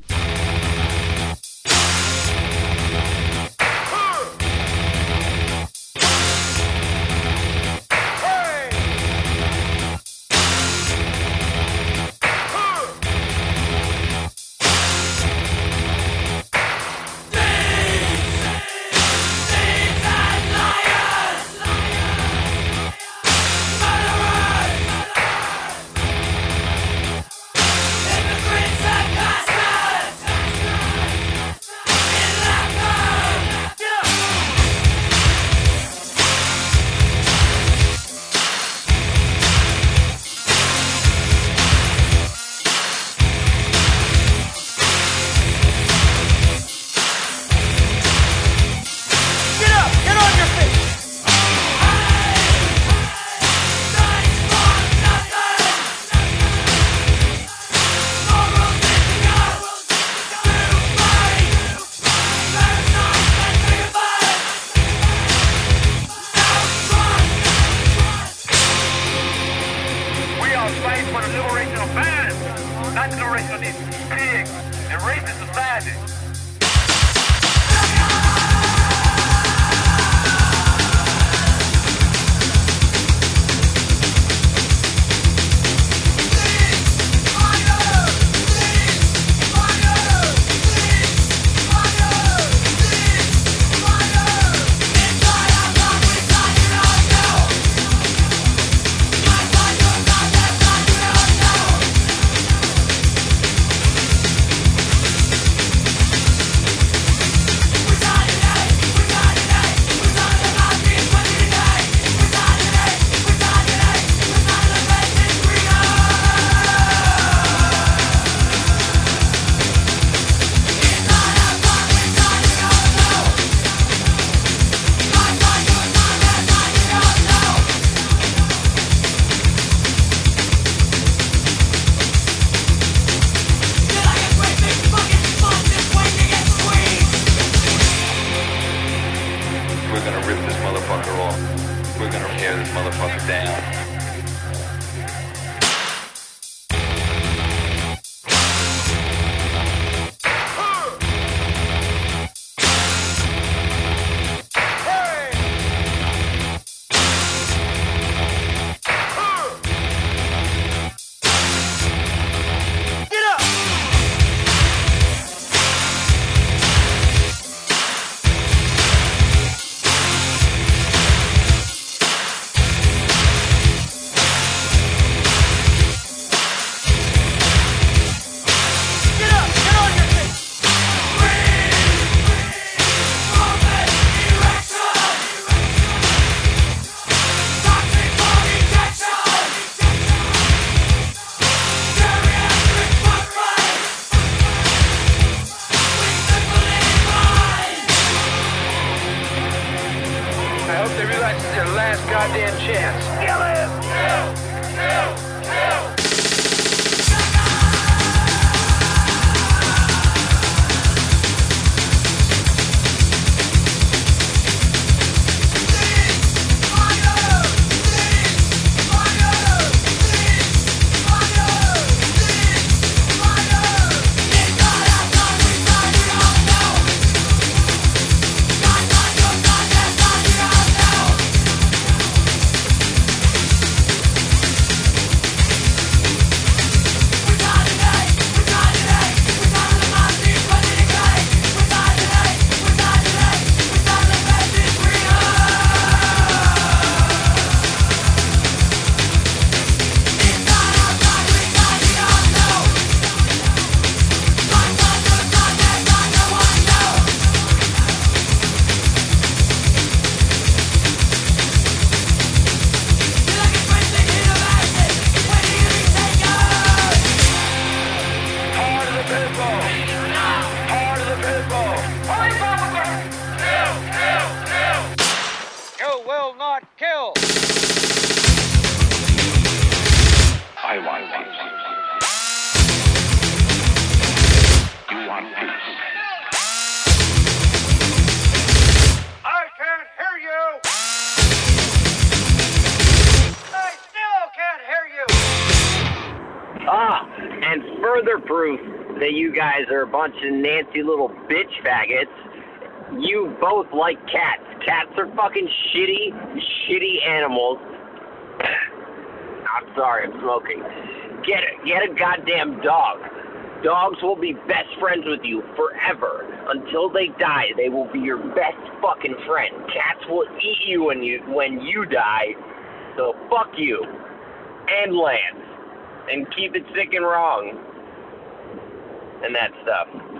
Speaker 14: Nancy little bitch faggots. You both like cats. Cats are fucking shitty, shitty animals. I'm sorry, I'm smoking. Get it. Get a goddamn dog. Dogs will be best friends with you forever. Until they die, they will be your best fucking friend. Cats will eat you when you when you die. So fuck you. And Lance. And keep it sick and wrong. And that stuff.